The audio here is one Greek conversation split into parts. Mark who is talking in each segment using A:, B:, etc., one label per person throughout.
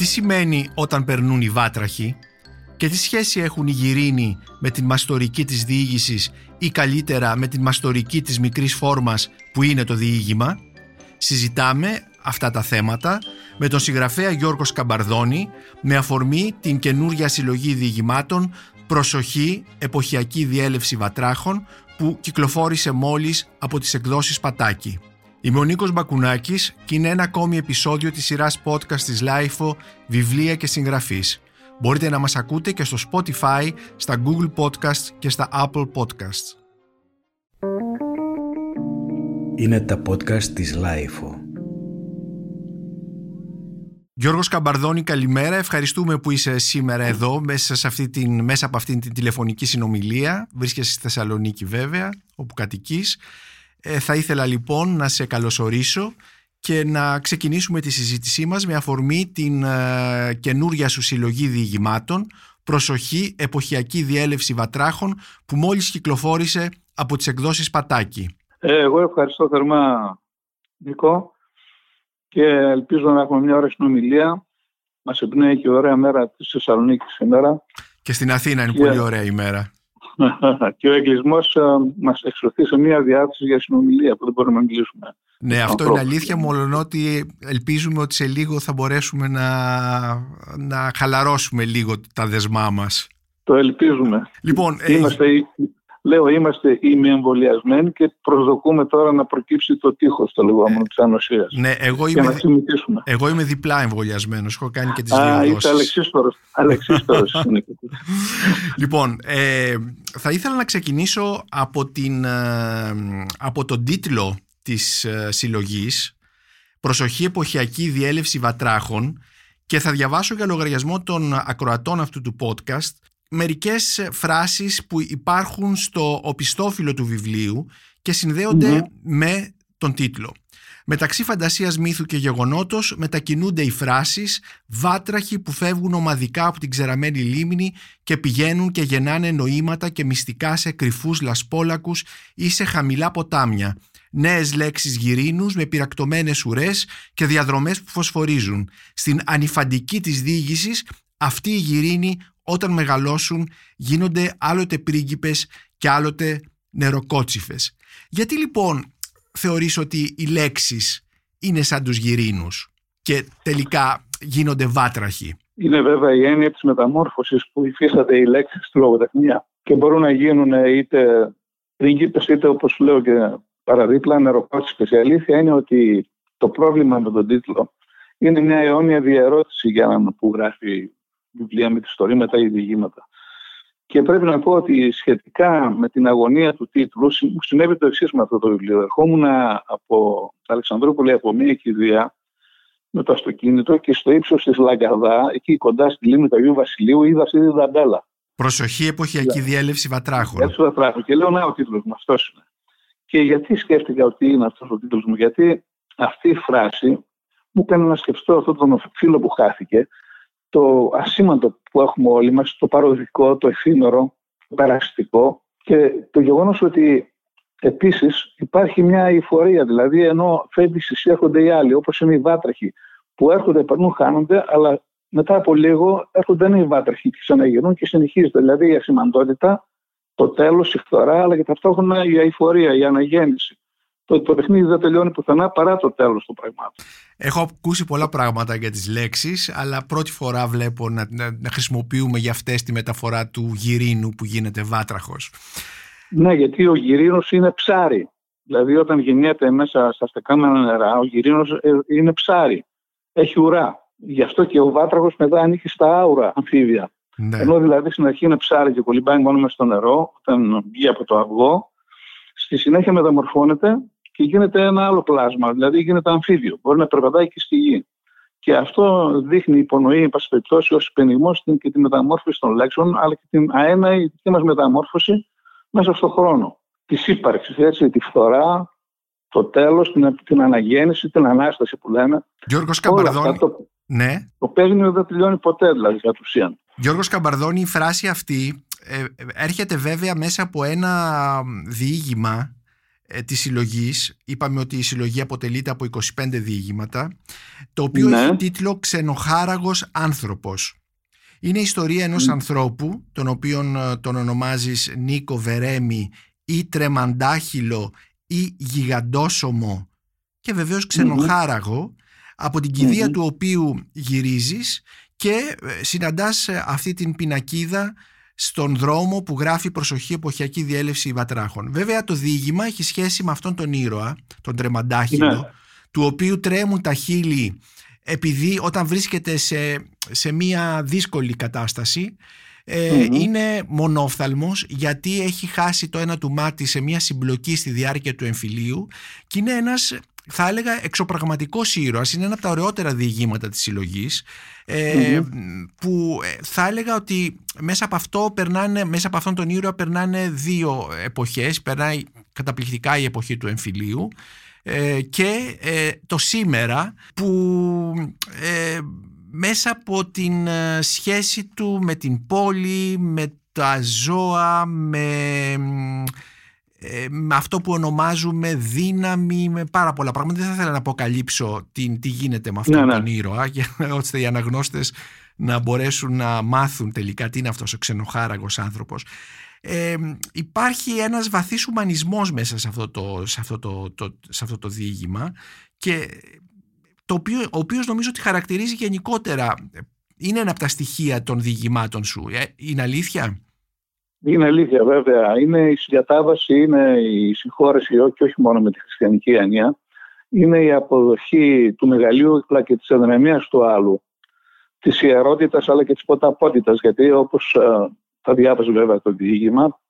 A: Τι σημαίνει όταν περνούν οι βάτραχοι και τι σχέση έχουν οι γυρίνοι με την μαστορική της διήγησης ή καλύτερα με την μαστορική της μικρής φόρμας που είναι το διήγημα; Συζητάμε αυτά τα θέματα με τον συγγραφέα Γιώργος Σκαμπαρδόνη με αφορμή την καινούρια συλλογή διηγημάτων «Προσοχή, εποχιακή διέλευση βατράχων» που κυκλοφόρησε μόλις από τις εκδόσεις Πατάκη. Είμαι ο Νίκος Μπακουνάκης και είναι ένα ακόμη επεισόδιο της σειράς podcast της LIFO «Βιβλία και συγγραφής». Μπορείτε να μας ακούτε και στο Spotify, στα Google Podcasts και στα Apple Podcasts.
B: Είναι τα podcast της LIFO.
A: Γιώργος Καμπαρδόνη, καλημέρα. Ευχαριστούμε που είσαι σήμερα εδώ μέσα, σε αυτή την, μέσα από αυτήν την τηλεφωνική συνομιλία. Βρίσκεσαι στη Θεσσαλονίκη βέβαια, όπου κατοικείς. Ε, θα ήθελα λοιπόν να σε καλωσορίσω και να ξεκινήσουμε τη συζήτησή μας με αφορμή την ε, καινούρια σου συλλογή διηγημάτων «Προσοχή, εποχιακή διέλευση βατράχων» που μόλις κυκλοφόρησε από τις εκδόσεις Πατάκη.
C: Ε, εγώ ευχαριστώ θερμά Νίκο και ελπίζω να έχουμε μια ώρα συνομιλία. Μας εμπνέει και ωραία μέρα της Θεσσαλονίκης σήμερα.
A: Και στην Αθήνα είναι πολύ ωραία ημέρα.
C: και ο εγκλισμός ε, μας εξωθεί σε μια διάθεση για συνομιλία που δεν μπορούμε να μιλήσουμε.
A: Ναι, αυτό είναι αλήθεια, μόνο ότι ελπίζουμε ότι σε λίγο θα μπορέσουμε να, να χαλαρώσουμε λίγο τα δεσμά μας.
C: Το ελπίζουμε.
A: Λοιπόν,
C: ε, Είμαστε, λέω είμαστε ημιεμβολιασμένοι και προσδοκούμε τώρα να προκύψει το τείχος το λεγόμενο της ανοσίας.
A: Ναι, εγώ είμαι,
C: να
A: εγώ είμαι διπλά εμβολιασμένος. Έχω κάνει και τις
C: δύο
A: Α,
C: είσαι αλεξίσπορος.
A: λοιπόν, ε, θα ήθελα να ξεκινήσω από, την, ε, από τον τίτλο της ε, συλλογής «Προσοχή εποχιακή διέλευση βατράχων» και θα διαβάσω για λογαριασμό των ακροατών αυτού του podcast μερικές φράσεις που υπάρχουν στο οπιστόφυλλο του βιβλίου και συνδέονται με τον τίτλο. Μεταξύ φαντασίας μύθου και γεγονότος μετακινούνται οι φράσεις «βάτραχοι που φεύγουν ομαδικά από την ξεραμένη λίμνη και πηγαίνουν και γεννάνε νοήματα και μυστικά σε κρυφούς λασπόλακους ή σε χαμηλά ποτάμια, νέες λέξεις γυρίνους με πυρακτωμένες ουρές και διαδρομές που φωσφορίζουν. Στην ανιφαντική της διήγησης αυτοί οι γυρίνοι όταν μεγαλώσουν γίνονται άλλοτε πρίγκιπες και άλλοτε νεροκότσιφες. Γιατί λοιπόν θεωρείς ότι οι λέξεις είναι σαν τους γυρίνους και τελικά γίνονται βάτραχοι;
C: Είναι βέβαια η έννοια της μεταμόρφωσης που υφίσταται οι λέξεις στη λογοτεχνία και μπορούν να γίνουν είτε πρίγκιπες είτε όπως λέω και παραδίπλα νεροκότσιφες. Η αλήθεια είναι ότι το πρόβλημα με τον τίτλο είναι μια αιώνια διαρώτηση για έναν που γράφει βιβλία με τη ιστορήματα ή διηγήματα. Και πρέπει να πω ότι σχετικά με την αγωνία του τίτλου μου συνέβη το εξής με αυτό το βιβλίο. Ερχόμουν από Αλεξανδρούπολη από μια κηδεία με το αυτοκίνητο και στο ύψος της Λαγκαδά, εκεί κοντά στη λίμνη του Αγίου Βασιλείου, είδα αυτή τη δαντέλα.
A: Προσοχή, εποχιακή yeah. διέλευση βατράχων.
C: Διέλευση βατράχων. Και λέω, να, ο τίτλος μου, αυτός είναι. Και γιατί σκέφτηκα ότι είναι αυτός ο τίτλος μου, Γιατί αυτή η φράση μου έκανε να σκεφτώ αυτόν τον φίλο που χάθηκε το ασήμαντο που έχουμε όλοι μας, το παροδικό, το εφήμερο, το περαστικό και το γεγονός ότι επίσης υπάρχει μια εφορία, δηλαδή ενώ φεύγεις εσύ έρχονται οι άλλοι, όπως είναι οι βάτραχοι που έρχονται, περνούν, χάνονται, αλλά μετά από λίγο έρχονται νέοι βάτραχοι και ξαναγυρνούν και συνεχίζεται. Δηλαδή η ασημαντότητα, το τέλος, η φθορά, αλλά και ταυτόχρονα η αηφορία, η αναγέννηση το, το παιχνίδι δεν τελειώνει πουθενά παρά το τέλος του πραγμάτων.
A: Έχω ακούσει πολλά πράγματα για τις λέξεις, αλλά πρώτη φορά βλέπω να, να, χρησιμοποιούμε για αυτές τη μεταφορά του γυρίνου που γίνεται βάτραχος.
C: Ναι, γιατί ο γυρίνος είναι ψάρι. Δηλαδή όταν γεννιέται μέσα στα στεκάμενα νερά, ο γυρίνος ε, είναι ψάρι. Έχει ουρά. Γι' αυτό και ο βάτραχος μετά ανήκει στα άουρα αμφίβια. Ναι. Ενώ δηλαδή στην αρχή είναι ψάρι και κολυμπάει μόνο μέσα στο νερό, όταν βγει από το αυγό, στη συνέχεια μεταμορφώνεται και γίνεται ένα άλλο πλάσμα, δηλαδή γίνεται αμφίβιο. Μπορεί να περπατάει και στη γη. Και αυτό δείχνει, υπονοεί, εν πάση περιπτώσει, ως υπενιγμό και τη μεταμόρφωση των λέξεων, αλλά και την αέναη δική μας μεταμόρφωση μέσα στον χρόνο. Τη ύπαρξη, έτσι, τη φθορά, το τέλος, την, την αναγέννηση, την ανάσταση που λέμε.
A: Γιώργος Καμπαρδόνη.
C: Το,
A: ναι.
C: το παίγνιο δεν τελειώνει ποτέ, δηλαδή, κατ' ουσίαν.
A: Γιώργος Καμπαρδόνη, η φράση αυτή ε, έρχεται βέβαια μέσα από ένα διήγημα ε, της συλλογής. Είπαμε ότι η συλλογή αποτελείται από 25 διηγήματα, το οποίο
C: Ναι.
A: έχει τίτλο «Ξενοχάραγος άνθρωπος». Είναι η ιστορία ενός ανθρώπου, τον οποίον ε, τον ονομάζεις Νίκο Βερέμι ή Τρεμαντάχυλο ή Γιγαντόσωμο και βεβαίως ξενοχάραγο, από την κηδεία
C: Μμμ.
A: του οποίου γυρίζεις και ε, συναντάς ε, αυτή την πινακίδα στον δρόμο που γράφει προσοχή εποχιακή διέλευση βατράχων. Βέβαια το διήγημα έχει σχέση με αυτόν τον ήρωα, τον Τρεμαντάχυλο,
C: Ναι.
A: του οποίου τρέμουν τα χείλη επειδή όταν βρίσκεται σε, σε μια δύσκολη κατάσταση ε,
C: Μμμ.
A: είναι μονόφθαλμος γιατί έχει χάσει το ένα του μάτι σε μια συμπλοκή στη διάρκεια του εμφυλίου και είναι ένας θα έλεγα εξωπραγματικός ήρωας είναι ένα από τα ωραιότερα διηγήματα της συλλογής ε, που ε, θα έλεγα ότι μέσα από αυτό περνάνε, μέσα από αυτόν τον ήρωα περνάνε δύο εποχές. Περνάει καταπληκτικά η εποχή του εμφυλίου ε, και ε, το σήμερα που ε, μέσα από την ε, σχέση του με την πόλη, με τα ζώα, με, ε, με αυτό που ονομάζουμε δύναμη, με πάρα πολλά πράγματα. Δεν θα ήθελα να αποκαλύψω τι, τι γίνεται με αυτόν
C: Ναι, ναι.
A: τον ήρωα, για, ώστε οι αναγνώστες να μπορέσουν να μάθουν τελικά τι είναι αυτός ο ξενοχάραγος άνθρωπος. Ε, υπάρχει ένας βαθύς ουμανισμός μέσα σε αυτό το, σε αυτό το, το, σε αυτό το διήγημα και το οποίο, ο οποίος νομίζω ότι χαρακτηρίζει γενικότερα είναι ένα από τα στοιχεία των διηγημάτων σου. Ε, είναι αλήθεια;
C: Είναι αλήθεια βέβαια. Είναι η διατάβαση, είναι η συγχώρεση και όχι μόνο με τη χριστιανική έννοια. Είναι η αποδοχή του μεγαλείου αλλά και της αδυναμίας του άλλου. Της ιερότητας αλλά και της ποταπότητας. Γιατί όπως ε, θα διάβαζε βέβαια το διήγημα,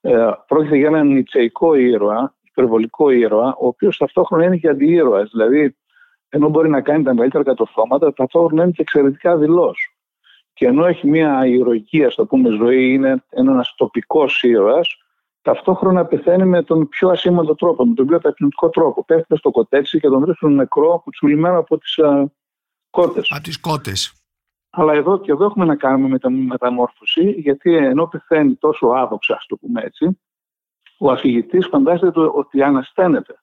C: ε, πρόκειται για έναν νητσεϊκό ήρωα, υπερβολικό ήρωα, ο οποίος ταυτόχρονα είναι και αντιήρωας. Δηλαδή, ενώ μπορεί να κάνει τα μεγαλύτερα κατορθώματα, ταυτόχρονα είναι και εξαιρετικά δηλός. Και ενώ έχει μια ηρωική, ας το πούμε, ζωή, είναι ένας τοπικός ήρωας, ταυτόχρονα πεθαίνει με τον πιο ασήμαντο τρόπο, με τον πιο ταπεινωτικό τρόπο. Πέφτει στο κοτέτσι και τον βρίσκουν νεκρό, κουτσουλημένο από τις α, κότες.
A: Από τις κότες.
C: Αλλά εδώ και εδώ έχουμε να κάνουμε με τα μεταμόρφωση, γιατί ενώ πεθαίνει τόσο άδοξα, ας το πούμε έτσι, ο αφηγητής φαντάζεται το, ότι ανασταίνεται.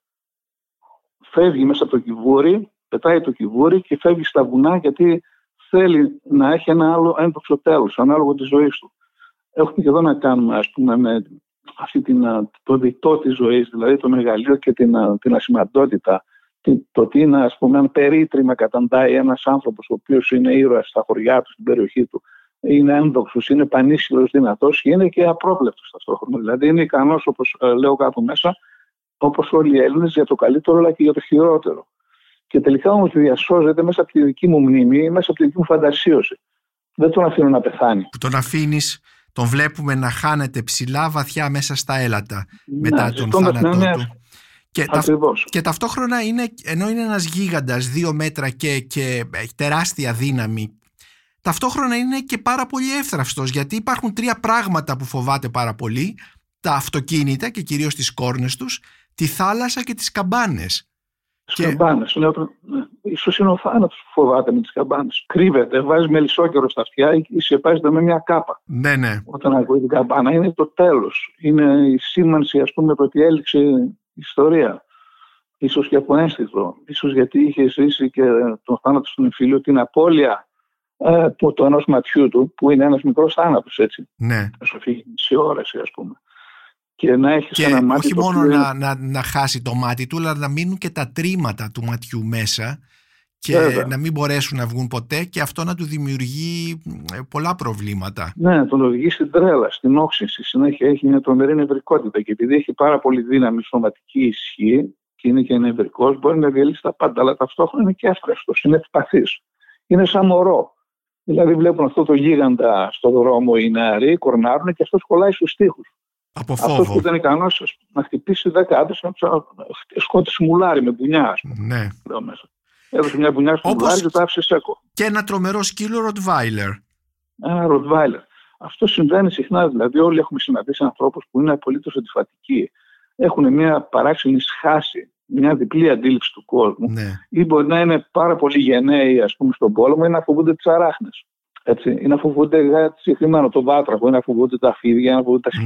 C: Φεύγει μέσα από το κυβούρι, πετάει το κυβούρι και φεύγει στα βουνά γιατί θέλει να έχει ένα άλλο ένδοξο τέλος, ανάλογο της ζωής του. Έχουμε και εδώ να κάνουμε, ας πούμε, με αυτή την, το διτό της ζωής, δηλαδή το μεγαλείο και την, την ασημαντότητα το τι είναι, ας πούμε, αν περίτρημα καταντάει ένας άνθρωπος ο οποίος είναι ήρωας στα χωριά του, στην περιοχή του, είναι ένδοξος, είναι πανίσχυρος, δυνατός και είναι και απρόβλεπτος ταυτόχρονα. Δηλαδή είναι ικανός, όπως ε, λέω κάτω μέσα, όπως όλοι οι Έλληνες, για το καλύτερο αλλά και για το χειρότερο. Και τελικά όμως διασώζεται μέσα από τη δική μου μνήμη, μέσα από τη δική μου φαντασίωση. Δεν τον αφήνω να πεθάνει.
A: Που τον αφήνεις, τον βλέπουμε να χάνεται ψηλά βαθιά μέσα στα έλατα μετά
C: Ναι,
A: τον
C: ζητώντας
A: θάνατό
C: μια-
A: του. Και, ταυτ-
C: Ακριβώς.
A: και ταυτόχρονα είναι, ενώ είναι ένας γίγαντας δύο μέτρα και, και έχει τεράστια δύναμη ταυτόχρονα είναι και πάρα πολύ εύθραυστος γιατί υπάρχουν τρία πράγματα που φοβάται πάρα πολύ τα αυτοκίνητα και κυρίως τις κόρνες τους τη θάλασσα και τις καμπάνες
C: Τις
A: Και-
C: καμπάνες. Είναι, ο- ναι. Ίσως είναι ο θάνατος που φοβάται με τις καμπάνες. Κρύβεται, βάζει μελισσόκερο στα αυτιά ή σκεπάζεται με μια κάπα.
A: ναι ναι
C: όταν ακούει την καμπάνα είναι το τέλος. Είναι η σήμανση ας πούμε το ότι έληξε η ιστορία. Ίσως και από ένστικτο. Ίσως γιατί είχε ζήσει και τον θάνατο στον εμφύλιο, την απώλεια ε, του, του ενός ματιού του, που είναι ένας μικρός θάνατος έτσι.
A: ναι
C: Να σου φύγει μισή ώραση ας πούμε. Και να έχεις
A: και
C: ένα μάτι
A: όχι
C: το
A: μόνο
C: οποίο είναι-
A: να, να, να χάσει το μάτι του αλλά να μείνουν και τα τρίματα του ματιού μέσα και
C: Βέβαια.
A: να μην μπορέσουν να βγουν ποτέ και αυτό να του δημιουργεί ε, πολλά προβλήματα
C: Ναι, τον οδηγεί στην τρέλα, στην όξυνση. Συνέχεια έχει μια τρομερή νευρικότητα και επειδή έχει πάρα πολύ δύναμη σωματική ισχύ και είναι και νευρικός, μπορεί να διαλύσει τα πάντα, αλλά ταυτόχρονα είναι και εύκραστος, είναι ευπαθής. Είναι σαν μωρό. Δηλαδή βλέπουν αυτό το γίγαντα στο δρόμο οι νεαροί, κορνάρουν και αυτός κολλάει στους τοίχου.
A: Από
C: Αυτός
A: φόβο
C: που ήταν ικανός να χτυπήσει δέκα άντρες να τους σκότει μουλάρι με μπουνιά, ας πούμε.
A: ναι.
C: Εδώ μέσα. Έδωσε μια μπουνιά στο
A: Όπως-
C: μουλάρι και το άφησε σέκο.
A: και ένα τρομερό σκύλο Ροτβάιλερ
C: ένα ροτβάιλερ. Αυτό συμβαίνει συχνά. Δηλαδή, όλοι έχουμε συναντήσει ανθρώπους που είναι απολύτως αντιφατικοί. Έχουν μια παράξενη σχάση, μια διπλή αντίληψη του κόσμου,
A: ναι.
C: ή μπορεί να είναι πάρα πολύ γενναίοι, ας πούμε, στον πόλεμο, ή να φοβούνται τις αράχνες. Έτσι, ή να φοβούνται κάτι συγκεκριμένο, το βάτραχο, ή να φοβούνται τα φίδια, ή να φοβούνται τα
A: Ναι.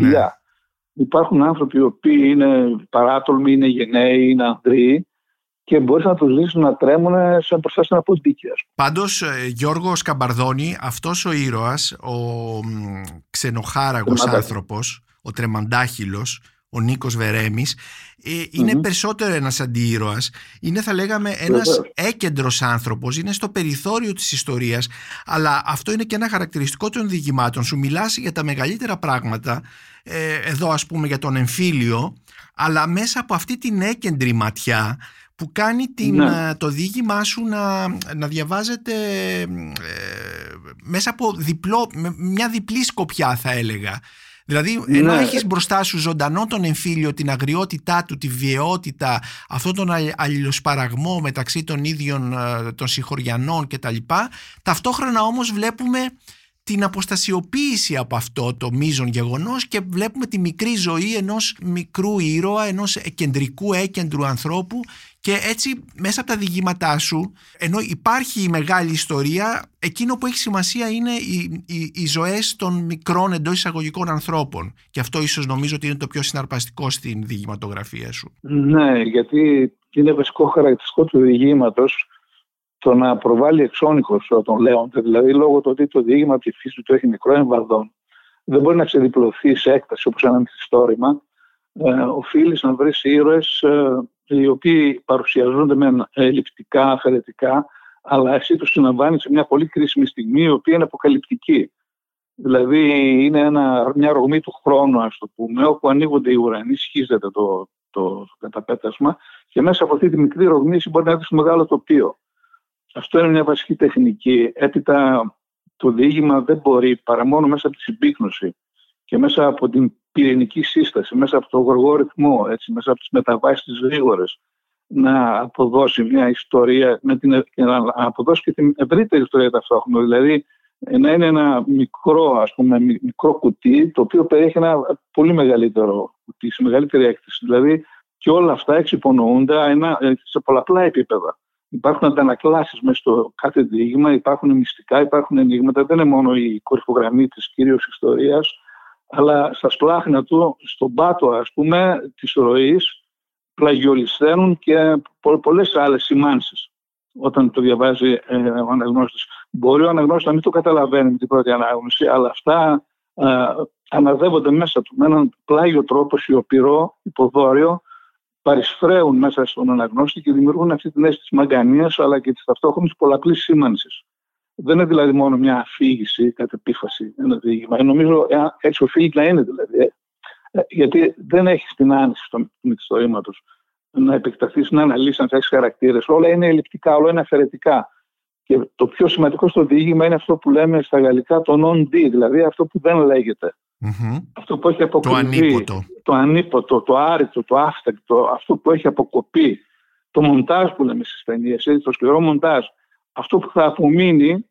C: Σκυλιά. Υπάρχουν άνθρωποι οι οποίοι είναι παράτολμοι, είναι γενναίοι, είναι ανδροί και μπορείς να τους δεις να τρέμουν σε μπροστά σε ένα ποντίκι.
A: Πάντως, ε, Γιώργος Σκαμπαρδόνη, αυτός ο ήρωας, ο ξενοχάραγος άνθρωπος, ο τρεμαντάχυλος, ο Νίκος Βερέμης ε, ειναι περισσότερο ένας αντίήρωας είναι θα λέγαμε ένας έκεντρος άνθρωπος. Είναι στο περιθώριο της ιστορίας. Αλλά αυτό είναι και ένα χαρακτηριστικό των διηγημάτων. Σου μιλάς για τα μεγαλύτερα πράγματα ε, εδώ ας πούμε για τον εμφύλιο αλλά μέσα από αυτή την έκεντρη ματιά που κάνει την, ναι. ε, το διήγημά σου να, να διαβάζεται μέσα από διπλό, μια διπλή σκοπιά θα έλεγα Δηλαδή, ενώ ναι. έχεις μπροστά σου ζωντανό τον εμφύλιο, την αγριότητά του, τη βιαιότητα, αυτόν τον αλληλοσπαραγμό μεταξύ των ίδιων ε, των συγχωριανών κτλ. Ταυτόχρονα όμως βλέπουμε την αποστασιοποίηση από αυτό το μείζον γεγονός και βλέπουμε τη μικρή ζωή ενός μικρού ήρωα, ενός κεντρικού έκεντρου ανθρώπου και έτσι μέσα από τα διηγήματά σου, ενώ υπάρχει η μεγάλη ιστορία, εκείνο που έχει σημασία είναι οι, οι, οι ζωές των μικρών εντός εισαγωγικών ανθρώπων. Και αυτό ίσως νομίζω ότι είναι το πιο συναρπαστικό στην διηγηματογραφία σου.
C: Ναι, γιατί είναι βασικό χαρακτηριστικό του διηγήματος το να προβάλλει εξώνυχο τον Λέοντε, δηλαδή λόγω του ότι το διήγημα από τη φύση του έχει μικρό εμβαδόν, δεν μπορεί να ξεδιπλωθεί σε έκταση όπως ένα μυθιστόρημα. Ε, οφείλεις να βρεις ήρωες ε, οι οποίοι παρουσιαζόνται με ελλειπτικά, αφαιρετικά, αλλά εσύ τους συναμβάνεις σε μια πολύ κρίσιμη στιγμή, η οποία είναι αποκαλυπτική. Δηλαδή είναι ένα, μια ρογμή του χρόνου, ας το πούμε, όπου ανοίγονται οι ουρανοί, σχίζεται το, το, το καταπέτασμα και μέσα από αυτή τη μικρή ρογμή μπορεί να δει το μεγάλο τοπίο. Αυτό είναι μια βασική τεχνική. Έπειτα το διήγημα δεν μπορεί παρά μόνο μέσα από τη συμπίκνωση και μέσα από την πυρηνική σύσταση, μέσα από το γοργό ρυθμό, έτσι, μέσα από τις μεταβάσεις της γρήγορες, να αποδώσει μια ιστορία, με την, και να αποδώσει και την ευρύτερη ιστορία ταυτόχρονα. Δηλαδή να είναι ένα μικρό, ας πούμε, μικρό κουτί, το οποίο περιέχει ένα πολύ μεγαλύτερο κουτί, σε μεγαλύτερη έκθεση. Δηλαδή και όλα αυτά εξυπονοούνται σε πολλαπλά επίπεδα. Υπάρχουν αντανακλάσεις μέσα στο κάθε διήγημα, υπάρχουν μυστικά, υπάρχουν ενίγματα. Δεν είναι μόνο η κορυφογραμμή της κυρίως ιστορίας, αλλά στα σπλάχνα του, στον πάτο ας πούμε της ροής, πλαγιολισθαίνουν και πολλές άλλες σημάνσεις όταν το διαβάζει ε, ο αναγνώστης. Μπορεί ο αναγνώστης να μην το καταλαβαίνει με την πρώτη ανάγνωση, αλλά αυτά ε, αναδεύονται μέσα του με έναν πλάγιο τρόπο, σιωπηρό, υποδόριο, παρισφρέουν μέσα στον αναγνώστη και δημιουργούν αυτή την αίσθηση της μαγκανίας αλλά και της ταυτόχρονης πολλαπλής σήμανσης. Δεν είναι δηλαδή μόνο μια αφήγηση, κατ' επίφαση, ένα διήγημα. Νομίζω ε, έτσι οφείλει να είναι δηλαδή. Ε. Ε, γιατί δεν έχεις την άνεση του μυθιστορήματος να επεκταθείς, να αναλύσεις, να φτιάξεις χαρακτήρες. Όλα είναι ελλειπτικά, όλα είναι αφαιρετικά. Και το πιο σημαντικό στο διήγημα είναι αυτό που λέμε στα γαλλικά το non-d, δηλαδή αυτό που δεν λέγεται. Αυτό που έχει αποκοπεί.
A: Το ανίποτο.
C: Το ανίποτο, το άρρητο, το άφτακτο, αυτό που έχει αποκοπεί. Το μοντάζ που λέμε στις ταινίες, το σκληρό μοντάζ. Αυτό που θα απομείνει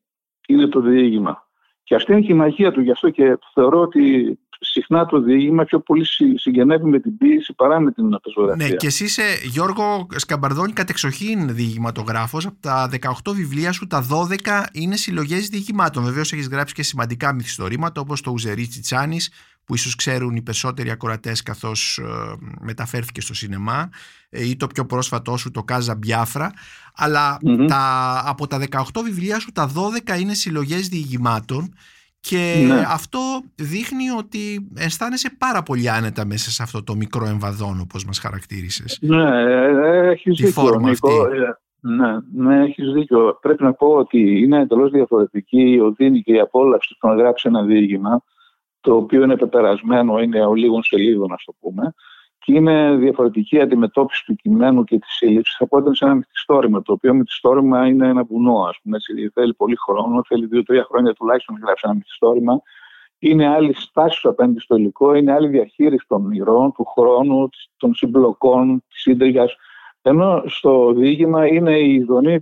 C: είναι το διήγημα. Και αυτή είναι και η μαγεία του. Γι' αυτό και θεωρώ ότι συχνά το διήγημα πιο πολύ συγγενεύει με την ποίηση παρά με την πεζογραφία.
A: Ναι, και εσύ είσαι Γιώργο Σκαμπαρδόνη κατεξοχήν διηγηματογράφος. Από τα 18 βιβλία σου, τα 12 είναι συλλογές διηγημάτων. Βεβαίως έχεις γράψει και σημαντικά μυθιστορήματα όπως το Ουζερί Τσιτσάνης, που ίσως ξέρουν οι περισσότεροι ακροατές καθώς ε, μεταφέρθηκε στο σινεμά ε, ή το πιο πρόσφατό σου το Κάζα Μπιάφρα αλλά τα, από τα 18 βιβλία σου τα 12 είναι συλλογές διηγημάτων και ναι. αυτό δείχνει ότι αισθάνεσαι πάρα πολύ άνετα μέσα σε αυτό το μικρό εμβαδόν όπως μας χαρακτήρισες.
C: Ναι, ε, έχεις δίκιο Νίκο. Ναι, ναι, έχεις δίκιο. Πρέπει να πω ότι είναι εντελώς διαφορετική η οδύνη και η απόλαυση του να γράψει ένα διήγημα το οποίο είναι πεπερασμένο, είναι ο λίγων σελίδων, ας το πούμε, και είναι διαφορετική αντιμετώπιση του κειμένου και της σύλληψης από όταν σε ένα μυθιστόρημα, το οποίο μυθιστόρημα είναι ένα βουνό, ας πούμε. Έτσι, θέλει πολύ χρόνο, θέλει δύο-τρία χρόνια τουλάχιστον να γράψει ένα μυθιστόρημα. Είναι άλλη στάση του απέναντι στο υλικό, είναι άλλη διαχείριση των μοιρών, του χρόνου, των συμπλοκών, της ίντριγα. Ενώ στο διήγημα είναι η ειδονή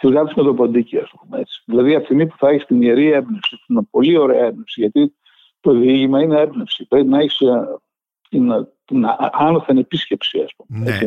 C: της γάτη με το ποντίκι, ας πούμε. Έτσι. Δηλαδή, από τη στιγμή που θα έχεις την ιερή έμπνευση, την πολύ ωραία έμπνευση, γιατί το διήγημα είναι έμπνευση. Πρέπει να έχεις ε, την, την άνωθεν επίσκεψη, ας πούμε.
A: Ναι.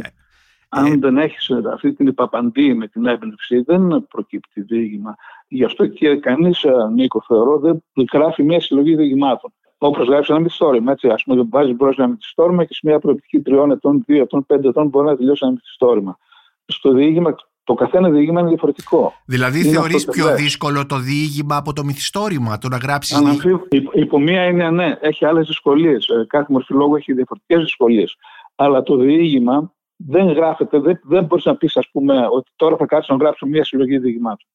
C: Αν ε... δεν έχεις αυτή την υπαπαντή με την έμπνευση, δεν προκύπτει διήγημα. Γι' αυτό και κανείς, ε, Νίκο, θεωρώ, δεν γράφει μια συλλογή διηγημάτων. Όπως γράψει ένα μυθιστόρημα. Έτσι, ας πούμε, βάζει μπρος ένα μυθιστόρημα και σε μια προοπτική τριών ετών, δύο ετών, πέντε ετών μπορεί να τελειώσει ένα μυθιστόρημα. Στο διήγημα, το καθένα διήγημα είναι διαφορετικό.
A: Δηλαδή, θεωρείς πιο δύσκολο το διήγημα από το μυθιστόρημα, το να γράψεις.
C: Αναμφίβολα. Η υπομία είναι ναι, έχει άλλες δυσκολίες. Ε, κάθε μορφή λόγου έχει διαφορετικές δυσκολίες. Αλλά το διήγημα δεν γράφεται, δεν, δεν μπορείς να πεις, ας πούμε, ότι τώρα θα κάτσω να γράψω μια συλλογή διηγημάτων.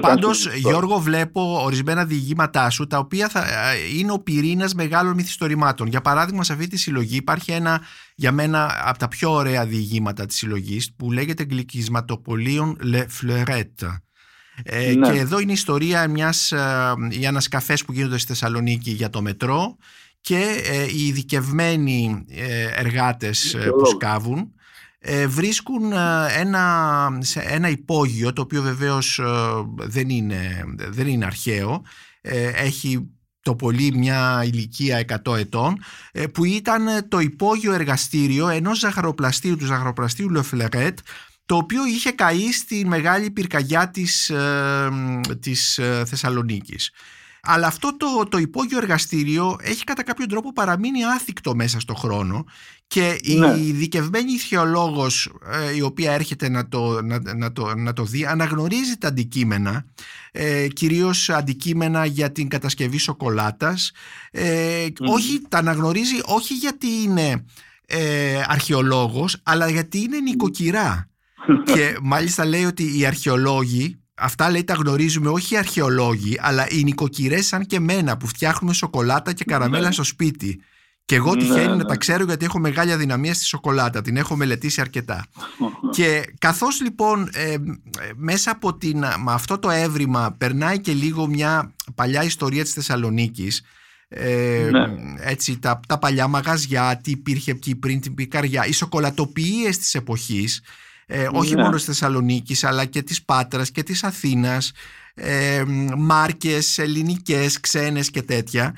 A: Πάντως, Γιώργο, βλέπω ορισμένα διηγήματά σου τα οποία θα ε, είναι ο πυρήνας μεγάλων μυθιστορημάτων. Για παράδειγμα, σε αυτή τη συλλογή υπάρχει ένα για μένα από τα πιο ωραία διηγήματα της συλλογής που λέγεται Γλυκισματοπολίων Le Fleurette. Ε, ναι. Και εδώ είναι η ιστορία μιας, ε, για ένα καφέ που γίνονται στη Θεσσαλονίκη για το μετρό και ε, οι ειδικευμένοι ε, εργάτες που σκάβουν ε, βρίσκουν ε, ένα, σε ένα υπόγειο το οποίο βεβαίως ε, δεν είναι, δεν είναι αρχαίο έχει το πολύ μια ηλικία 100 ετών που ήταν το υπόγειο εργαστήριο ενός ζαχαροπλαστείου του ζαχαροπλαστείου Λεφλερέτ το οποίο είχε καεί στη μεγάλη πυρκαγιά της, της Θεσσαλονίκης. Αλλά αυτό το, το υπόγειο εργαστήριο έχει κατά κάποιο τρόπο παραμείνει άθικτο μέσα στο χρόνο και η ναι. ειδικευμένη ηθιολόγος ε, η οποία έρχεται να το, να, να, το, να το δει αναγνωρίζει τα αντικείμενα ε, κυρίως αντικείμενα για την κατασκευή σοκολάτας ε, όχι, τα αναγνωρίζει όχι γιατί είναι ε, αρχαιολόγος αλλά γιατί είναι νοικοκυρά και μάλιστα λέει ότι οι αρχαιολόγοι Αυτά λέει τα γνωρίζουμε όχι οι αρχαιολόγοι, αλλά οι νοικοκυρές σαν και μένα που φτιάχνουμε σοκολάτα και καραμέλα ναι. στο σπίτι. Και εγώ τυχαίνει ναι, να ναι. τα ξέρω γιατί έχω μεγάλη αδυναμία στη σοκολάτα. Την έχω μελετήσει αρκετά. και καθώς λοιπόν ε, μέσα από την, με αυτό το έβριμα περνάει και λίγο μια παλιά ιστορία της Θεσσαλονίκης ε, έτσι, τα, τα παλιά μαγαζιά, τι υπήρχε εκεί πριν την πικαριά, οι σοκολατοποιίες της εποχής ε, όχι ναι. μόνο στη Θεσσαλονίκης αλλά και της Πάτρας και της Αθήνας ε, μάρκες ελληνικές, ξένες και τέτοια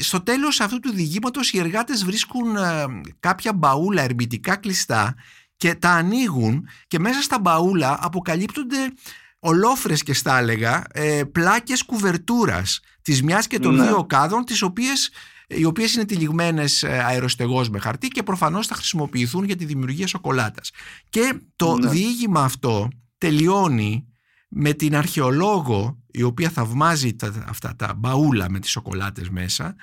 A: στο τέλος αυτού του διηγήματος οι εργάτες βρίσκουν ε, κάποια μπαούλα ερμητικά κλειστά και τα ανοίγουν και μέσα στα μπαούλα αποκαλύπτονται ολόφρες και στα έλεγα ε, πλάκες κουβερτούρας της μιας και των ναι. δύο κάδων τις οποίες οι οποίες είναι τυλιγμένες ε, αεροστεγώς με χαρτί και προφανώς θα χρησιμοποιηθούν για τη δημιουργία σοκολάτας. Και το ναι. διήγημα αυτό τελειώνει με την αρχαιολόγο η οποία θαυμάζει τα, αυτά τα μπαούλα με τις σοκολάτες μέσα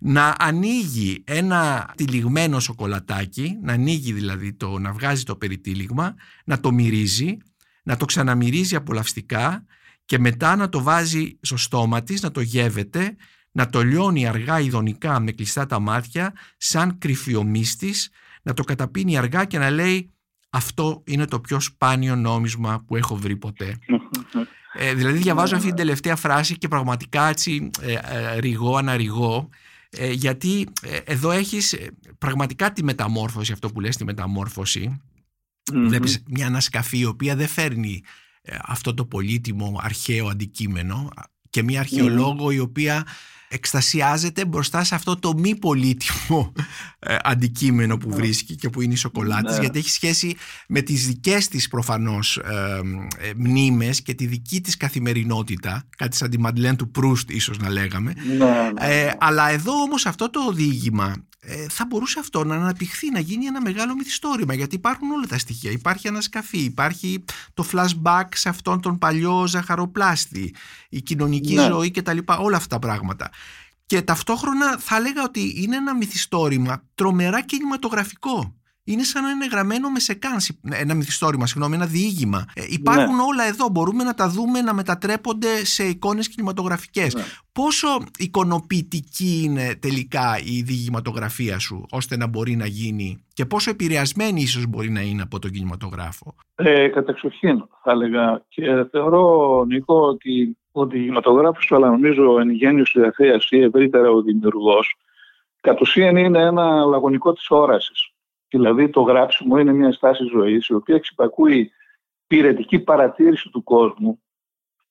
A: να ανοίγει ένα τυλιγμένο σοκολατάκι, να ανοίγει δηλαδή το, να βγάζει το περιτύλιγμα, να το μυρίζει, να το ξαναμυρίζει απολαυστικά και μετά να το βάζει στο στόμα της, να το γεύεται να το λιώνει αργά ειδονικά με κλειστά τα μάτια σαν κρυφιομίστης, να το καταπίνει αργά και να λέει αυτό είναι το πιο σπάνιο νόμισμα που έχω βρει ποτέ. ε, δηλαδή διαβάζω αυτή την τελευταία φράση και πραγματικά έτσι ε, ε, ρηγώ, αναρριγώ ε, γιατί ε, εδώ έχεις ε, πραγματικά τη μεταμόρφωση, αυτό που λες τη μεταμόρφωση. Mm-hmm. Βλέπεις μια ανασκαφή η οποία δεν φέρνει αυτό το πολύτιμο αρχαίο αντικείμενο και μια αρχαιολόγο η οποία εκστασιάζεται μπροστά σε αυτό το μη πολύτιμο ε, αντικείμενο που βρίσκει και που είναι οι σοκολάτες ναι. γιατί έχει σχέση με τις δικές της προφανώς ε, ε, μνήμες και τη δική της καθημερινότητα κάτι σαν τη Μαντλέν του Προύστ ίσως να λέγαμε ναι, ναι, ε, αλλά εδώ όμως αυτό το διήγημα ε, θα μπορούσε αυτό να αναπτυχθεί, να γίνει ένα μεγάλο μυθιστόρημα γιατί υπάρχουν όλα τα στοιχεία. Υπάρχει ανασκαφή, υπάρχει το flashback σε αυτόν τον παλιό ζαχαροπλάστη, η κοινωνική ναι. ζωή κτλ. Όλα αυτά τα πράγματα. Και ταυτόχρονα θα έλεγα ότι είναι ένα μυθιστόρημα τρομερά κινηματογραφικό είναι σαν να είναι γραμμένο με σεκάνση. Ένα μυθιστόρημα, συγγνώμη, ένα διήγημα. Ε, υπάρχουν ναι. όλα εδώ. Μπορούμε να τα δούμε να μετατρέπονται σε εικόνες κινηματογραφικές. Ναι. Πόσο εικονοποιητική είναι τελικά η διηγηματογραφία σου, ώστε να μπορεί να γίνει και πόσο επηρεασμένη ίσως μπορεί να είναι από τον κινηματογράφο;
C: Ε, κατεξοχήν, θα έλεγα. Και θεωρώ, Νίκο, ότι ο διηγηματογράφος, αλλά νομίζω εν γέννη συγγραφέα ή ευρύτερα ο δημιουργός, κατ' ουσίαν είναι ένα λαγωνικό της όρασης. Δηλαδή το γράψιμο είναι μια στάση ζωής η οποία εξυπακούει πυρετική παρατήρηση του κόσμου,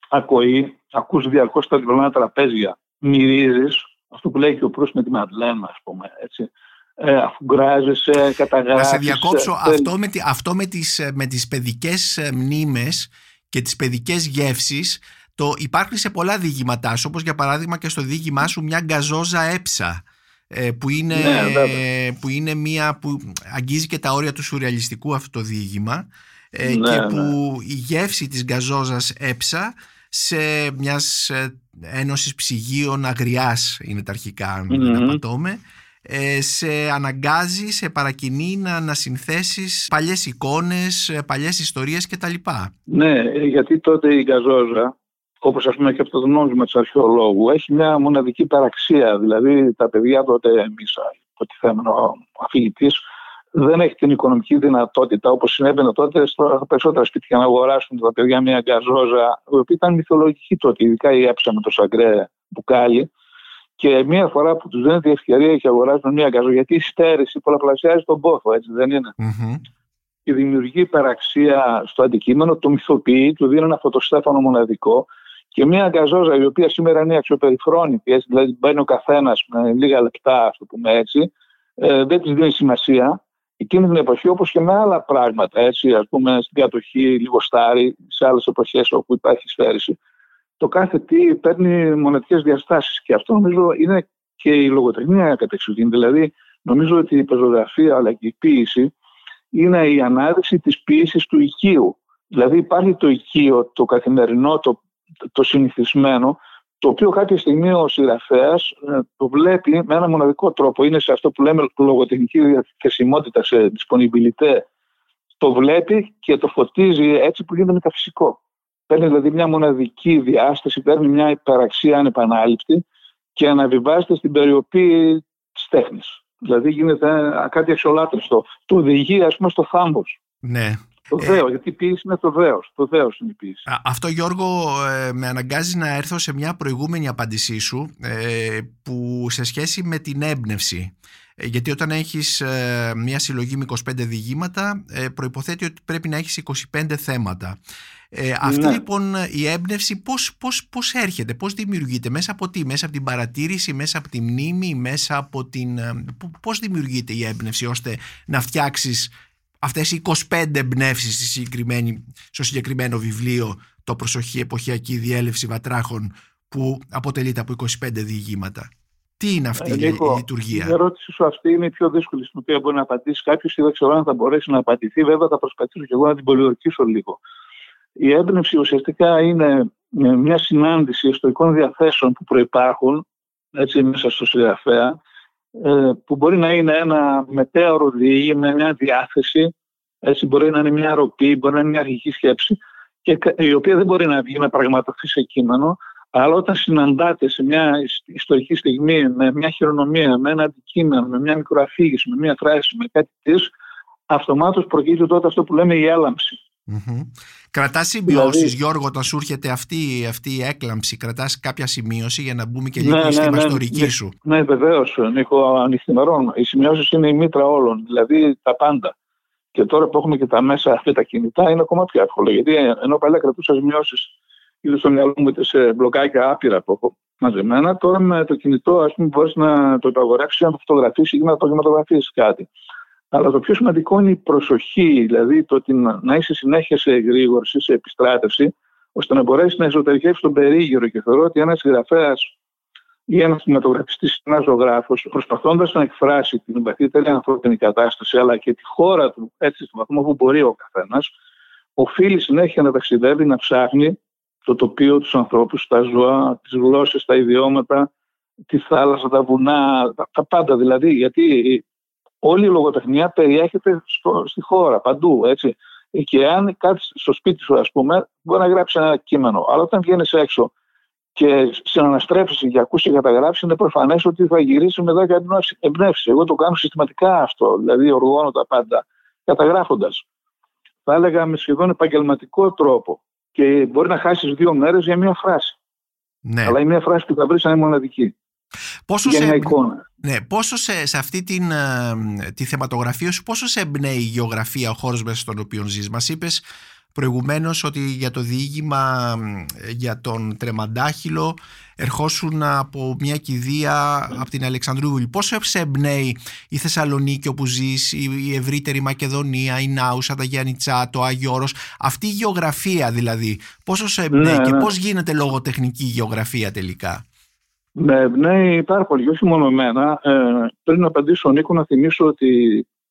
C: ακοή, ακούς διαρκώς τα διπλανά τραπέζια, μυρίζεις, αυτό που λέει και ο Προύς με τη Μαντλέν, ας πούμε, έτσι, ε, αφού γκράζεσαι, καταγράφεις...
A: Να σε διακόψω, ε, αυτό, με, αυτό με, τις, με τις παιδικές ε, μνήμες και τις παιδικές γεύσεις Το υπάρχουν σε πολλά διηγήματά σου, όπως για παράδειγμα και στο διήγημά σου μια γκαζόζα έψα, ε, που είναι, ναι, που είναι μια που αγγίζει και τα όρια του σουρεαλιστικού αυτό το διήγημα ε, ναι, και που η γεύση της γκαζόζας έψα σε μιας ε, ένωσης ψυγείων αγριάς είναι τα αρχικά αν δεν απατώμε ε, σε αναγκάζει, σε παρακινεί να ανασυνθέσεις παλιές εικόνες, ε, παλιές ιστορίες κτλ.
C: Ναι, γιατί τότε η Γκαζόζα, όπως ας πούμε και αυτό το νόμισμα του αρχαιολόγου, έχει μια μοναδική παραξία. Δηλαδή τα παιδιά τότε, εμείς υποτιθέμενο αφηγητής, δεν έχει την οικονομική δυνατότητα όπως συνέβαινε τότε στα περισσότερα σπίτια να αγοράσουν τα παιδιά μια γκαζόζα, η οποία ήταν μυθολογική τότε, ειδικά η έψα με το σαγκρέ μπουκάλι. Και μία φορά που τους δίνεται η ευκαιρία και αγοράζουν μία γκαζό, γιατί η στέρηση πολλαπλασιάζει τον πόθο, έτσι δεν είναι; Mm-hmm. Και δημιουργεί υπεραξία στο αντικείμενο, το μυθοποιεί, του δίνει ένα φωτοστέφανο μοναδικό. Και μία γκαζόζα η οποία σήμερα είναι αξιοπεριφρόνητη, έτσι, δηλαδή μπαίνει ο καθένας με λίγα λεπτά, ας το πούμε έτσι, ε, δεν της δίνει σημασία. Εκείνη την εποχή, όπως και με άλλα πράγματα, έτσι, ας πούμε στην κατοχή, στάρι, σε άλλες εποχές όπου υπάρχει στέρηση, το κάθε τι παίρνει μοναδικές διαστάσεις και αυτό νομίζω είναι και η λογοτεχνία κατεξουδήν. Δηλαδή νομίζω ότι η πεζογραφία αλλά και η ποίηση είναι η ανάδειξη της ποίησης του οικείου. Δηλαδή υπάρχει το οικείο, το καθημερινό, το, το συνηθισμένο, το οποίο κάποια στιγμή ο συγγραφέας ε, το βλέπει με ένα μοναδικό τρόπο. Είναι σε αυτό που λέμε λογοτεχνική διαθεσιμότητα, σε disponibilité. Το βλέπει και το φωτίζει έτσι που γίνεται μεταφυσικό. Παίρνει δηλαδή μια μοναδική διάσταση, παίρνει μια υπεραξία ανεπανάληπτη και αναβιβάζεται στην περιοπή της τέχνης. Δηλαδή γίνεται κάτι αξιολάτρευτο. Το οδηγεί, ας πούμε, στο θάμπο.
A: Ναι.
C: Το δέο, γιατί η ποίηση είναι το δέος. Το δέος είναι η ποίηση.
A: Αυτό, Γιώργο, ε, με αναγκάζει να έρθω σε μια προηγούμενη απάντησή σου ε, που σε σχέση με την έμπνευση. Ε, γιατί όταν έχεις μια συλλογή με 25 διηγήματα προϋποθέτει ότι πρέπει να έχεις 25 θέματα. Ε, αυτή ναι. λοιπόν η έμπνευση πώς, πώς, πώς έρχεται, πώς δημιουργείται, μέσα από τι, μέσα από την παρατήρηση, μέσα από τη μνήμη, μέσα από την... Ε, πώς δημιουργείται η έμπνευση ώστε να φτιάξεις αυτές οι 25 εμπνεύσεις στο συγκεκριμένο βιβλίο το προσοχή εποχιακή διέλευση βατράχων που αποτελείται από 25 διηγήματα. Τι είναι αυτή ε, η, η λειτουργία;
C: Η ερώτηση σου αυτή είναι η πιο δύσκολη στην οποία μπορεί να απαντήσει κάποιος και δεν ξέρω αν θα μπορέσει να απαντηθεί. Βέβαια, θα προσπαθήσω και εγώ να την πολιορκήσω λίγο. Η έμπνευση ουσιαστικά είναι μια συνάντηση ιστορικών διαθέσεων που προϋπάρχουν έτσι, μέσα στο συγγραφέα ε, που μπορεί να είναι ένα μετέωρο διήγη με μια διάθεση έτσι, μπορεί να είναι μια ροπή, μπορεί να είναι μια αρχική σκέψη και η οποία δεν μπορεί να βγει να πραγματοθεί σε κείμενο αλλά όταν συναντάτε σε μια ιστορική στιγμή με μια χειρονομία, με ένα αντικείμενο, με μια μικροαφήγηση, με μια φράση, με κάτι της, αυτομάτως προκύπτει τότε αυτό που λέμε η έλαμψη.
A: Mm-hmm. Κρατάς σημειώσει, δηλαδή... Γιώργο, όταν σου έρχεται αυτή, αυτή η έκλαμψη, κρατάς κάποια σημείωση για να μπούμε και λίγο ναι, στην ναι, ιστορική
C: ναι,
A: σου;
C: Ναι, βεβαίως, Νίκο, ανοιχτημερών. Οι σημειώσεις είναι η μήτρα όλων, δηλαδή τα πάντα. Και τώρα που έχουμε και τα μέσα αυτά τα κινητά, είναι ακόμα πιο εύκολο. Γιατί ενώ παλιά κρατούσα σημειώσεις, είδες στο μυαλό μου σε μπλοκάκια άπειρα που έχω μαζεμένα, τώρα με το κινητό, ας πούμε, μπορείς να το υπαγορεύσει, να το φωτογραφίσεις ή να το γηματογραφήσει κάτι. Αλλά το πιο σημαντικό είναι η προσοχή, δηλαδή το ότι να είσαι συνέχεια σε εγρήγορση, σε επιστράτευση, ώστε να μπορέσεις να εσωτερικεύσει τον περίγυρο. Και θεωρώ ότι ένας συγγραφέας ή ένας κινηματογραφιστής, ένας ζωγράφος, προσπαθώντας να εκφράσει την βαθύτερη ανθρώπινη κατάσταση, αλλά και τη χώρα του, έτσι στο βαθμό που μπορεί ο καθένας, οφείλει συνέχεια να ταξιδεύει, να ψάχνει το τοπίο, τους ανθρώπους, τα ζώα, τις γλώσσες, τα ιδιώματα, τη θάλασσα, τα βουνά, τα, τα πάντα δηλαδή. Γιατί όλη η λογοτεχνία περιέχεται στο, στη χώρα, παντού, έτσι. Και αν κάτι στο σπίτι σου, ας πούμε, μπορεί να γράψεις ένα κείμενο. Αλλά όταν βγαίνεις έξω και συναναστρέφει και ακούσει και καταγράψεις, είναι προφανές ότι θα γυρίσει μετά και εμπνεύσεις. Εγώ το κάνω συστηματικά αυτό, δηλαδή οργώνω τα πάντα, καταγράφοντας. Θα έλεγα με σχεδόν επαγγελματικό τρόπο. Και μπορεί να χάσεις δύο μέρες για μία φράση. Ναι. Αλλά η μία φράση που θα βρεις είναι μοναδική.
A: Πόσο σε, Ναι, πόσο σε, σε αυτή την, ε, τη θεματογραφία σου, πόσο σε εμπνέει η γεωγραφία, ο χώρος μέσα στον οποίο ζεις; Μας είπες προηγουμένως ότι για το διήγημα για τον Τρεμαντάχυλο ερχόσουν από μια κηδεία από την Αλεξανδρούλη. Πώς σε εμπνέει η Θεσσαλονίκη όπου ζεις, η ευρύτερη Μακεδονία, η Νάουσα, τα Γιάννητσά, το Άγιο Όρος, αυτή η γεωγραφία δηλαδή, πόσο σε εμπνέει ναι, και ναι. πώς γίνεται λογοτεχνική γεωγραφία τελικά;
C: Με εμπνέει πάρα πολύ, όχι μόνο εμένα. Ε, πριν να απαντήσω, Νίκο, να θυμίσω ότι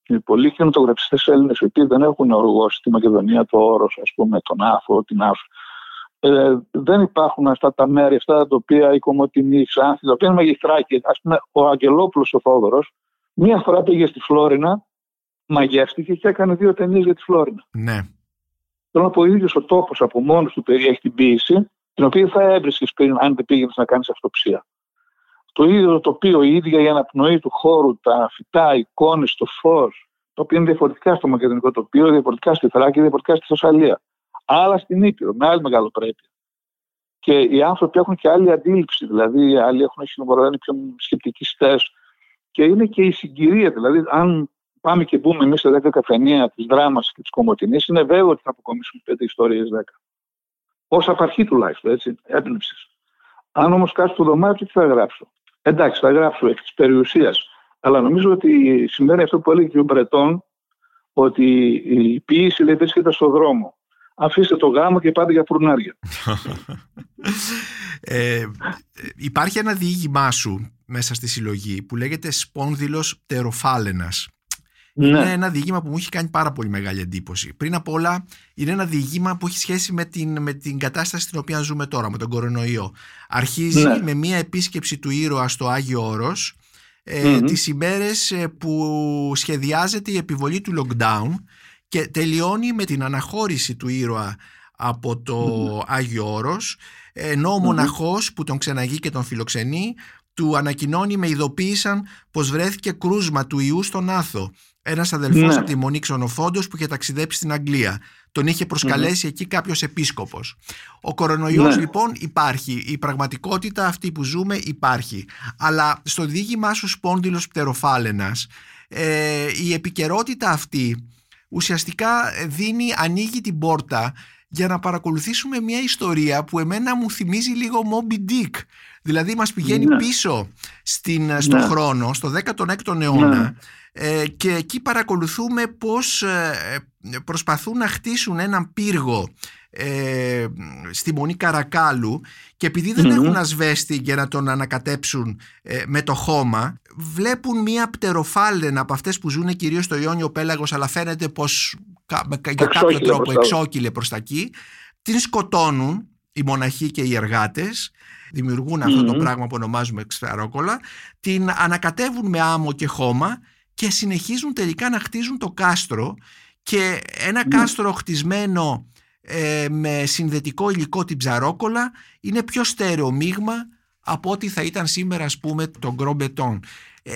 C: οι πολλοί κινηματογραφιστές Έλληνες, οι οποίοι δεν έχουν οργώσει τη Μακεδονία, το όρος, ας πούμε, τον Άφο, την Άφο, ε, δεν υπάρχουν αυτά τα μέρη, αυτά τα οποία η Κομωτινή, η Ξάνθη, τα οποία είναι μεγιστράκι. Α πούμε, ο Αγγελόπουλος ο Θόδωρος, μία φορά πήγε στη Φλόρινα, μαγεύτηκε και έκανε δύο ταινίες για τη Φλόρινα.
A: Ναι.
C: Θέλω να πω, ο ίδιος ο τόπος από μόνος του περιέχει την ποίηση, την οποία θα έβρισκες πριν, αν δεν πήγαινες να κάνεις αυτοψία. Το ίδιο το τοπίο, η ίδια η αναπνοή του χώρου, τα φυτά, οι εικόνες, το φως, το οποίο είναι διαφορετικά στο μακεδονικό τοπίο, διαφορετικά στη Θράκη, διαφορετικά στη Θεσσαλία άλλα στην Ήπειρο, με άλλη μεγαλοπρέπεια. Και οι άνθρωποι έχουν και άλλη αντίληψη, δηλαδή οι άλλοι έχουν είναι πιο σκεπτικοί Και είναι και η συγκυρία, δηλαδή αν πάμε και μπούμε εμείς σε 10 καφενεία της δράμας και της κομμωτινή, είναι βέβαιο ότι θα αποκομίσουμε 5 ιστορίες 10. Ω απαρχή τουλάχιστον, έτσι, έμπνευσης. Αν όμως κάτσω στο δωμάτιο, τι θα γράψω; Εντάξει, θα γράψω εκ της περιουσίας. Αλλά νομίζω ότι σημαίνει αυτό που έλεγε και ο Μπρετόν, ότι η ποιήση λέει, βρίσκεται στον δρόμο αφήστε το γάμο και πάτε για φουρνάρια.
A: ε, υπάρχει ένα διήγημά σου μέσα στη συλλογή που λέγεται «Σπόνδυλος πτεροφάλαινας». Ναι. Είναι ένα διήγημα που μου έχει κάνει πάρα πολύ μεγάλη εντύπωση. Πριν απ' όλα, είναι ένα διήγημα που έχει σχέση με την, με την κατάσταση στην οποία ζούμε τώρα, με τον κορονοϊό. Αρχίζει ναι. με μια επίσκεψη του ήρωα στο Άγιο Όρος, ε, τις ημέρες ε, που σχεδιάζεται η επιβολή του lockdown και τελειώνει με την αναχώρηση του ήρωα από το Άγιο Όρος ενώ ο μοναχός που τον ξεναγεί και τον φιλοξενεί του ανακοινώνει με ειδοποίησαν πως βρέθηκε κρούσμα του ιού στον Άθο ένας αδελφός ναι. από τη Μονή Ξενοφόντος που είχε ταξιδέψει στην Αγγλία τον είχε εκεί κάποιος επίσκοπος ο κορονοϊός ναι. λοιπόν υπάρχει η πραγματικότητα αυτή που ζούμε υπάρχει αλλά στο δίγημά σου σπόνδυλος πτεροφάλαινας ε, η επικαιρότητα αυτή ουσιαστικά δίνει, ανοίγει την πόρτα για να παρακολουθήσουμε μια ιστορία που εμένα μου θυμίζει λίγο Moby Dick. Δηλαδή μας πηγαίνει ναι. πίσω στην, στον ναι. χρόνο, στο 16ο αιώνα ναι. ε, και εκεί παρακολουθούμε πώς ε, προσπαθούν να χτίσουν έναν πύργο ε, στη Μονή Καρακάλου και επειδή δεν έχουν ασβέστη για να τον ανακατέψουν ε, με το χώμα βλέπουν μία πτεροφάλαινα από αυτές που ζουν κυρίως στο Ιόνιο Πέλαγος αλλά φαίνεται πως για κάποιο τρόπο εξόκυλε προς τα εκεί. Την σκοτώνουν οι μοναχοί και οι εργάτες δημιουργούν αυτό το πράγμα που ονομάζουμε εξφαρόκολα την ανακατεύουν με άμμο και χώμα και συνεχίζουν τελικά να χτίζουν το κάστρο και ένα ναι. κάστρο χτισμένο ε, με συνδετικό υλικό την ψαρόκολα είναι πιο στέρεο μείγμα από ό,τι θα ήταν σήμερα ας πούμε το γκρο μπετόν. Ε,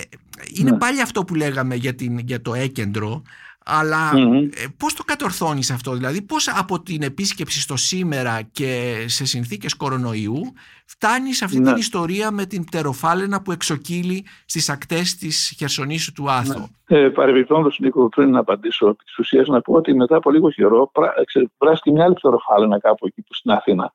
A: είναι ναι. πάλι αυτό που λέγαμε για, την, για το έκεντρο αλλά mm πώς το κατορθώνεις αυτό, δηλαδή πώς από την επίσκεψη στο σήμερα και σε συνθήκες κορονοϊού φτάνεις αυτή την ναι. ιστορία με την πτεροφάλαινα που εξοκύλει στις ακτές της Χερσονήσου του Άθου.
C: Ναι. Ε, Παρεμπιπτόντως, Νίκο, πριν να απαντήσω της ουσίας, να πω ότι μετά από λίγο καιρό βράστηκε μια άλλη πτεροφάλαινα κάπου εκεί στην Αθήνα.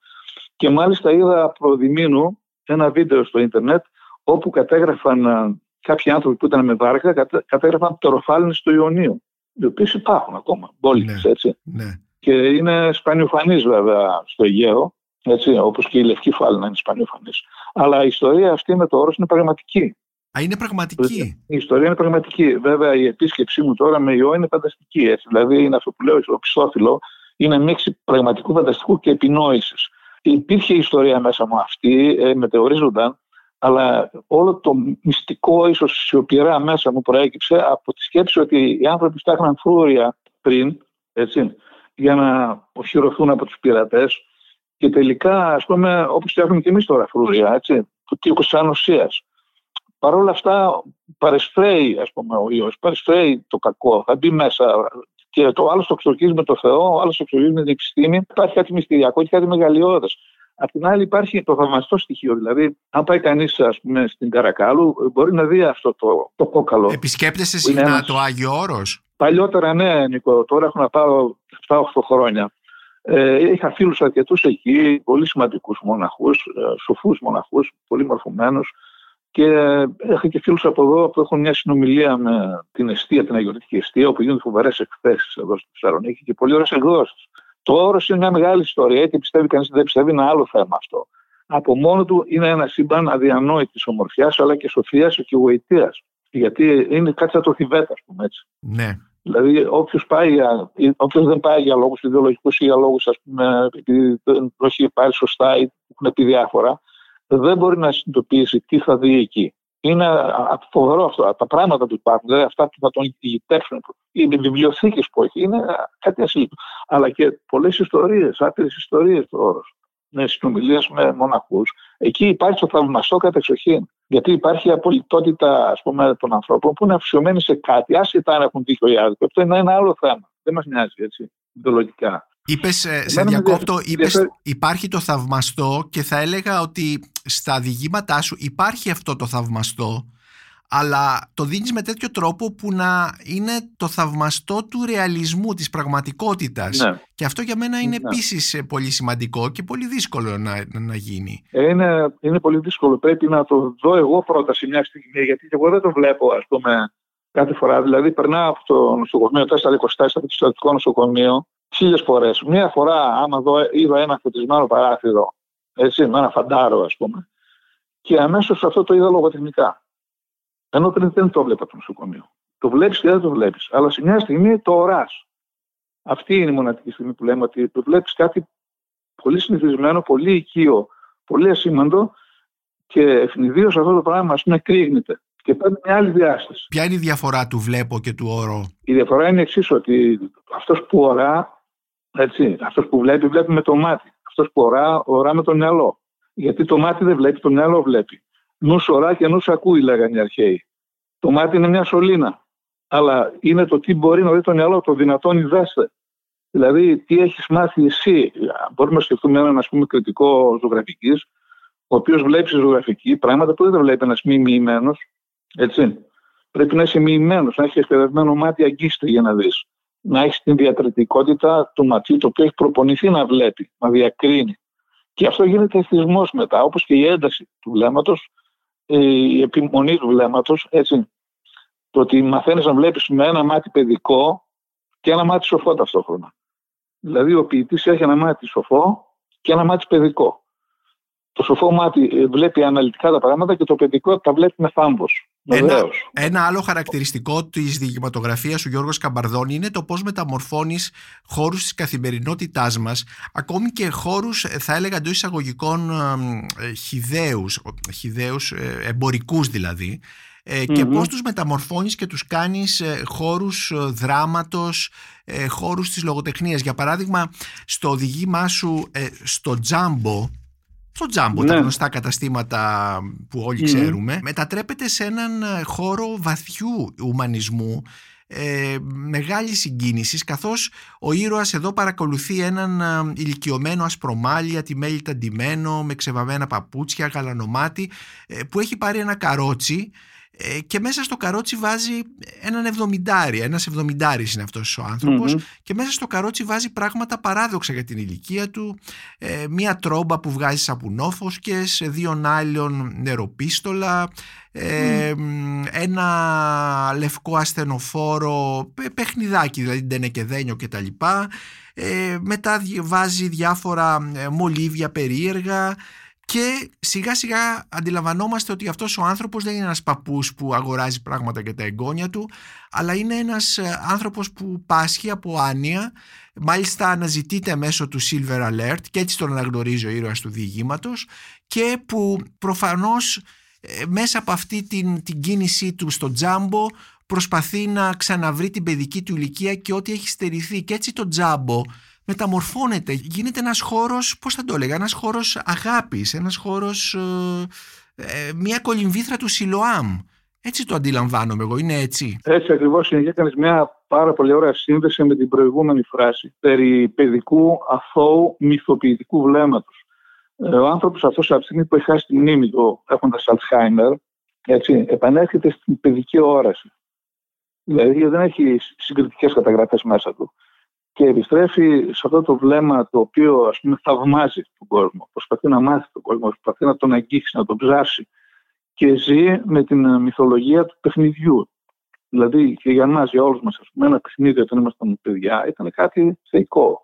C: Και μάλιστα είδα προδημήνου ένα βίντεο στο ίντερνετ όπου κατέγραφαν ε, κάποιοι άνθρωποι που ήταν με βάρκα, κατέγραφαν πτεροφάλαινες του Ιωνίου οι οποίες υπάρχουν ακόμα, μπόλικες, ναι, έτσι.
A: Ναι.
C: Και είναι σπανιοφανείς βέβαια στο Αιγαίο, έτσι, όπως και η λευκή φάλαινα είναι σπανιοφανής. Αλλά η ιστορία αυτή με το όρος είναι πραγματική.
A: Α, είναι πραγματική.
C: Η ιστορία είναι πραγματική. Βέβαια, η επίσκεψή μου τώρα με ιό είναι φανταστική. Έτσι. Δηλαδή, είναι αυτό που λέω στο Πιστόφυλλο, είναι μίξη πραγματικού φανταστικού και επινόησης. Υπήρχε η ιστορία μέσα μου αυτή, ε, μετεωρίζονταν, αλλά όλο το μυστικό ίσως σιωπηρά μέσα μου προέκυψε από τη σκέψη ότι οι άνθρωποι φτιάχναν φρούρια πριν, έτσι, για να οχυρωθούν από τους πειρατές και τελικά, ας πούμε, όπως φτιάχνουμε και εμείς τώρα φρούρια, έτσι, του τείχου σαν ουσίας. Παρ' όλα αυτά παρεσφρέει, ας πούμε, ο ιός, παρεσφρέει το κακό, θα μπει μέσα και το άλλο το εξορκίζει με το Θεό, ο άλλος το εξορκίζει με την επιστήμη. Υπάρχει κάτι μυστηριακό και κάτι μεγαλειώδες. Απ' την άλλη υπάρχει το θαυμαστό στοιχείο. Δηλαδή, αν πάει κανείς στην Καρακάλου, μπορεί να δει αυτό το, το κόκαλο.
A: Επισκέπτεσαι συχνά το Άγιο Όρος;
C: Παλιότερα ναι, Νίκο. Τώρα έχω να πάω 7-8 χρόνια. Ε, είχα φίλους αρκετούς εκεί, πολύ σημαντικούς μοναχούς, ε, σοφούς μοναχούς, πολύ μορφωμένους και έχω και φίλους από εδώ που έχουν μια συνομιλία με την αιστεία, την αγιορτική αιστεία, όπου γίνονται φοβερές εκθέσεις εδώ στη Θεσσαλονίκη και πολύ ωραίες εκδόσεις. Το όρος είναι μια μεγάλη ιστορία, είτε πιστεύει κανείς δεν πιστεύει, είναι άλλο θέμα αυτό. Από μόνο του είναι ένα σύμπαν αδιανόητης ομορφιάς, αλλά και σοφίας και γοητείας. Γιατί είναι κάτι σαν το Θιβέτ, ας πούμε έτσι.
A: Ναι.
C: Δηλαδή, όποιος δεν πάει για λόγους ιδεολογικούς ή για λόγους, ας πούμε, επειδή δεν το έχει πάρει σωστά ή έχουν πει διάφορα, δεν μπορεί να συνειδητοποιήσει τι θα δει εκεί. Είναι φοβερό αυτό. Τα πράγματα που υπάρχουν, δηλαδή αυτά που θα τον ηγητεύσουν, οι βιβλιοθήκες που έχει, είναι κάτι ασύλληπτο. Αλλά και πολλές ιστορίες, άπειρες ιστορίες το όρο. Με συνομιλίες με μοναχούς. Εκεί υπάρχει το θαυμαστό κατεξοχήν. Γιατί υπάρχει η απολυτότητα ας πούμε, των ανθρώπων που είναι αφησιωμένοι σε κάτι, άσχετα αν έχουν τύχει ή άδικο. Αυτό είναι ένα άλλο θέμα. Δεν μας νοιάζει έτσι, ιδεολογικά.
A: Είπες, ε, σε διακόπτω, είπες, υπάρχει το θαυμαστό και θα έλεγα ότι στα διηγήματά σου υπάρχει αυτό το θαυμαστό αλλά το δίνεις με τέτοιο τρόπο που να είναι το θαυμαστό του ρεαλισμού, της πραγματικότητας. Ναι. Και αυτό για μένα είναι ναι. επίσης ε, πολύ σημαντικό και πολύ δύσκολο να, να γίνει.
C: Είναι, είναι πολύ δύσκολο. Πρέπει να το δω εγώ πρώτα σε μια στιγμή, γιατί εγώ δεν το βλέπω, ας πούμε, κάθε φορά. Δηλαδή, περνάω από το νοσοκομείο 424, το στρατικό νοσοκομείο, χίλιες φορές. Μία φορά, άμα δω, είδα ένα φωτισμένο παράθυρο, έτσι, με ένα φαντάρο, ας πούμε, και αμέσως αυτό το είδα λογοτεχνικά. Ενώ πριν δεν το βλέπα το νοσοκομείο. Το βλέπεις και δεν το βλέπεις. Αλλά σε μια στιγμή το ορά. Αυτή είναι η μοναδική στιγμή που λέμε ότι το βλέπεις κάτι πολύ συνηθισμένο, πολύ οικείο, πολύ ασήμαντο και ευνηδίως αυτό το πράγμα ας πούμε κρύγνεται και παίρνει μια άλλη διάσταση.
A: Ποια είναι η διαφορά του βλέπω και του όρου.
C: Η διαφορά είναι εξής ότι αυτός που ορά, έτσι, αυτός που βλέπει, βλέπει με το μάτι. Αυτός που ορά, ορά με το μυαλό. Γιατί το μάτι δεν βλέπει, το μυαλό βλέπει. Νους ορά και νους ακούει, λέγανε οι αρχαίοι. Το μάτι είναι μια σωλήνα. Αλλά είναι το τι μπορεί να δει το μυαλό, το δυνατόν ιδέστε. Δηλαδή, τι έχεις μάθει εσύ. Μπορούμε να σκεφτούμε έναν ας πούμε, κριτικό ζωγραφικής, ο οποίος βλέπει ζωγραφική πράγματα που δεν βλέπει ένας μη μοιημένος. Έτσι. Πρέπει να είσαι μοιημένος, να έχεις εκπαιδευμένο μάτι αγκίστε για να δεις. Να έχεις την διατρετικότητα του ματιού, το οποίο έχει προπονηθεί να βλέπει, να διακρίνει. Και αυτό γίνεται εθισμό μετά, όπως και η ένταση του βλέμματος, η επιμονή του βλέμματος. Το ότι μαθαίνεις να βλέπεις με ένα μάτι παιδικό και ένα μάτι σοφό ταυτόχρονα. Δηλαδή, ο ποιητής έχει ένα μάτι σοφό και ένα μάτι παιδικό. Το σοφό μάτι ε, βλέπει αναλυτικά τα πράγματα και το παιδικό τα βλέπει με θάμβος.
A: Ένα, ένα άλλο χαρακτηριστικό της διηγηματογραφίας του Γιώργος Καμπαρδόνη είναι το πώς μεταμορφώνεις χώρους της καθημερινότητάς μας, ακόμη και χώρους, ε, θα έλεγα εντός εισαγωγικών, ε, χιδαίου, ε, εμπορικούς δηλαδή, και πώς τους μεταμορφώνεις και τους κάνεις χώρους δράματος, χώρους της λογοτεχνίας. Για παράδειγμα, στο οδηγήμά σου στο Τζάμπο, στο Τζάμπο, ναι. τα γνωστά καταστήματα που όλοι ξέρουμε, μετατρέπεται σε έναν ε, χώρο βαθιού ουμανισμού, ε, μεγάλη συγκίνησης, καθώς ο ήρωας εδώ παρακολουθεί έναν ε, ηλικιωμένο ασπρομάλια, τη μέλη ταντιμένο, με ξεβαμμένα παπούτσια, γαλανομάτι, ε, που έχει πάρει ένα καρότσι ε, και μέσα στο καρότσι βάζει έναν εβδομηντάρι, ένας εβδομηντάρις είναι αυτός ο ανθρωπος και μέσα στο καρότσι βάζει πράγματα παράδοξα για την ηλικία του, ε, μία τρόμπα που βγάζει σαπουνόφος και σε δύο νάλιον νεροπίστολα, ε, ένα λευκό ασθενοφόρο, παιχνιδάκι δηλαδή ντενεκεδένιο και τα λοιπά, ε, μετά βάζει διάφορα μολύβια περίεργα, και σιγά σιγά αντιλαμβανόμαστε ότι αυτός ο άνθρωπος δεν είναι ένας παππούς που αγοράζει πράγματα για τα εγγόνια του αλλά είναι ένας ε, άνθρωπος που πάσχει από άνοια. Μάλιστα αναζητείται μέσω του Silver Alert και έτσι τον αναγνωρίζει ο ήρωας του διηγήματος και που προφανώς ε, μέσα από αυτή την, την κίνησή του στο τζάμπο προσπαθεί να ξαναβρει την παιδική του ηλικία και ό,τι έχει στερηθεί. Και έτσι το τζάμπο μεταμορφώνεται, γίνεται ένας χώρος, πώς θα το έλεγα, ένας χώρος αγάπης, ένας χώρος, ε, ε, μια κολυμβήθρα του Σιλοάμ. Έτσι το αντιλαμβάνομαι εγώ, είναι έτσι.
C: Έτσι ακριβώς είναι και έκανες μια πάρα πολύ ωραία σύνδεση με την προηγούμενη φράση περί παιδικού αθώου μυθοποιητικού βλέμματος. Ε, ο άνθρωπος αυτός από τη στιγμή που έχει χάσει τη μνήμη του έχοντας Αλτσχάιμερ, έτσι, επανέρχεται στην παιδική όραση. Δηλαδή δεν έχει συγκριτικές καταγραφές μέσα του και επιστρέφει σε αυτό το βλέμμα το οποίο ας πούμε θαυμάζει τον κόσμο, προσπαθεί να μάθει τον κόσμο, προσπαθεί να τον αγγίξει, να τον ψάσει και ζει με την μυθολογία του παιχνιδιού. Δηλαδή και για εμάς, για όλους μας, ένα παιχνίδι όταν ήμασταν παιδιά ήταν κάτι θεϊκό.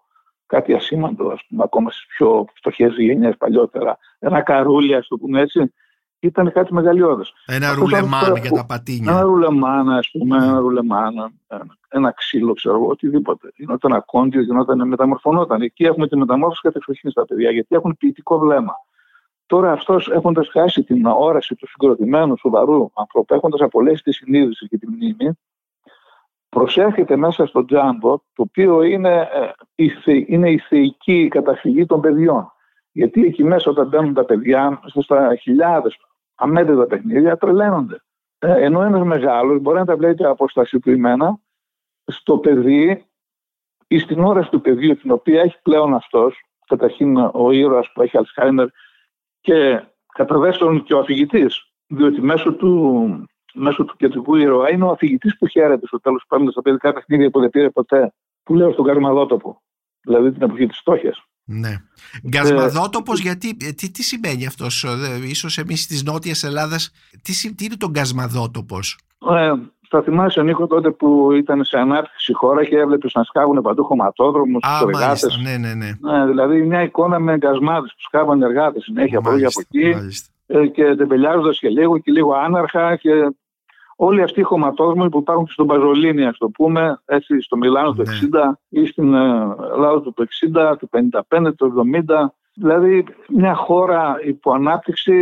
C: Κάτι ασήμαντο, ας πούμε, ακόμα στις πιο φτωχές γενιές παλιότερα. Ένα καρούλι, ας το πούμε έτσι, ήταν κάτι μεγαλειώδες.
A: Ένα ρουλεμάν για τα πατίνια.
C: Ένα ρουλεμάν, ας πούμε, ένα ρουλεμάν, ένα, ένα ξύλο, ξέρω εγώ, οτιδήποτε. Γινόταν ακόντιος, γινόταν, μεταμορφωνόταν. Εκεί έχουμε τη μεταμόρφωση κατεξοχήν στα παιδιά, γιατί έχουν ποιητικό βλέμμα. Τώρα αυτός έχοντας χάσει την όραση του συγκροτημένου, σοβαρού ανθρώπου, έχοντας απολέσει τη συνείδηση και τη μνήμη, προσέρχεται μέσα στο τζάμπο, το οποίο είναι, ε, είναι η θεϊκή καταφυγή των παιδιών. Γιατί εκεί μέσα όταν μπαίνουν τα παιδιά, στα χιλιάδες αμέτρητα παιχνίδια, τρελαίνονται. Ε, ενώ ένας μεγάλος μπορεί να τα βλέπει αποστασιοποιημένα στο παιδί ή στην όραση του παιδιού, την οποία έχει πλέον αυτός, καταρχήν ο ήρωας που έχει Αλσχάιμερ και κατά δεύτερον και ο αφηγητής, διότι μέσω του, μέσω του κεντρικού ήρωα είναι ο αφηγητής που χαίρεται στο τέλος πάντων στα παιδικά παιχνίδια που δεν πήρε ποτέ, που λέω στον Καρμαδότοπο, δηλαδή την εποχή της φτώχειας.
A: Ναι. Γκασμαδότοπος, γιατί, ε, τι, τι σημαίνει αυτός, ε, ίσως εμείς της Νότιας Ελλάδας, τι, τι είναι το γκασμαδότοπος;
C: Ε, θα θυμάσαι Νίκο τότε που ήταν σε ανάπτυξη χώρα και έβλεπες να σκάβουν παντού χωματόδρομους,
A: τους εργάτες. Ναι, ναι, ναι.
C: ναι. Δηλαδή μια εικόνα με εγκασμάδε που σκάβαν εργάτες συνέχεια από εδώ από εκεί. Ε, και τεμπελιάζοντας και λίγο και λίγο άναρχα και όλοι αυτοί οι χωματόδρομοι που υπάρχουν και στον Παζολίνη, ας το πούμε, έτσι στο Μιλάνο του 60 ναι. ή στην ε, Ελλάδα του 60, του 55, του 70. Δηλαδή μια χώρα υπό ανάπτυξη,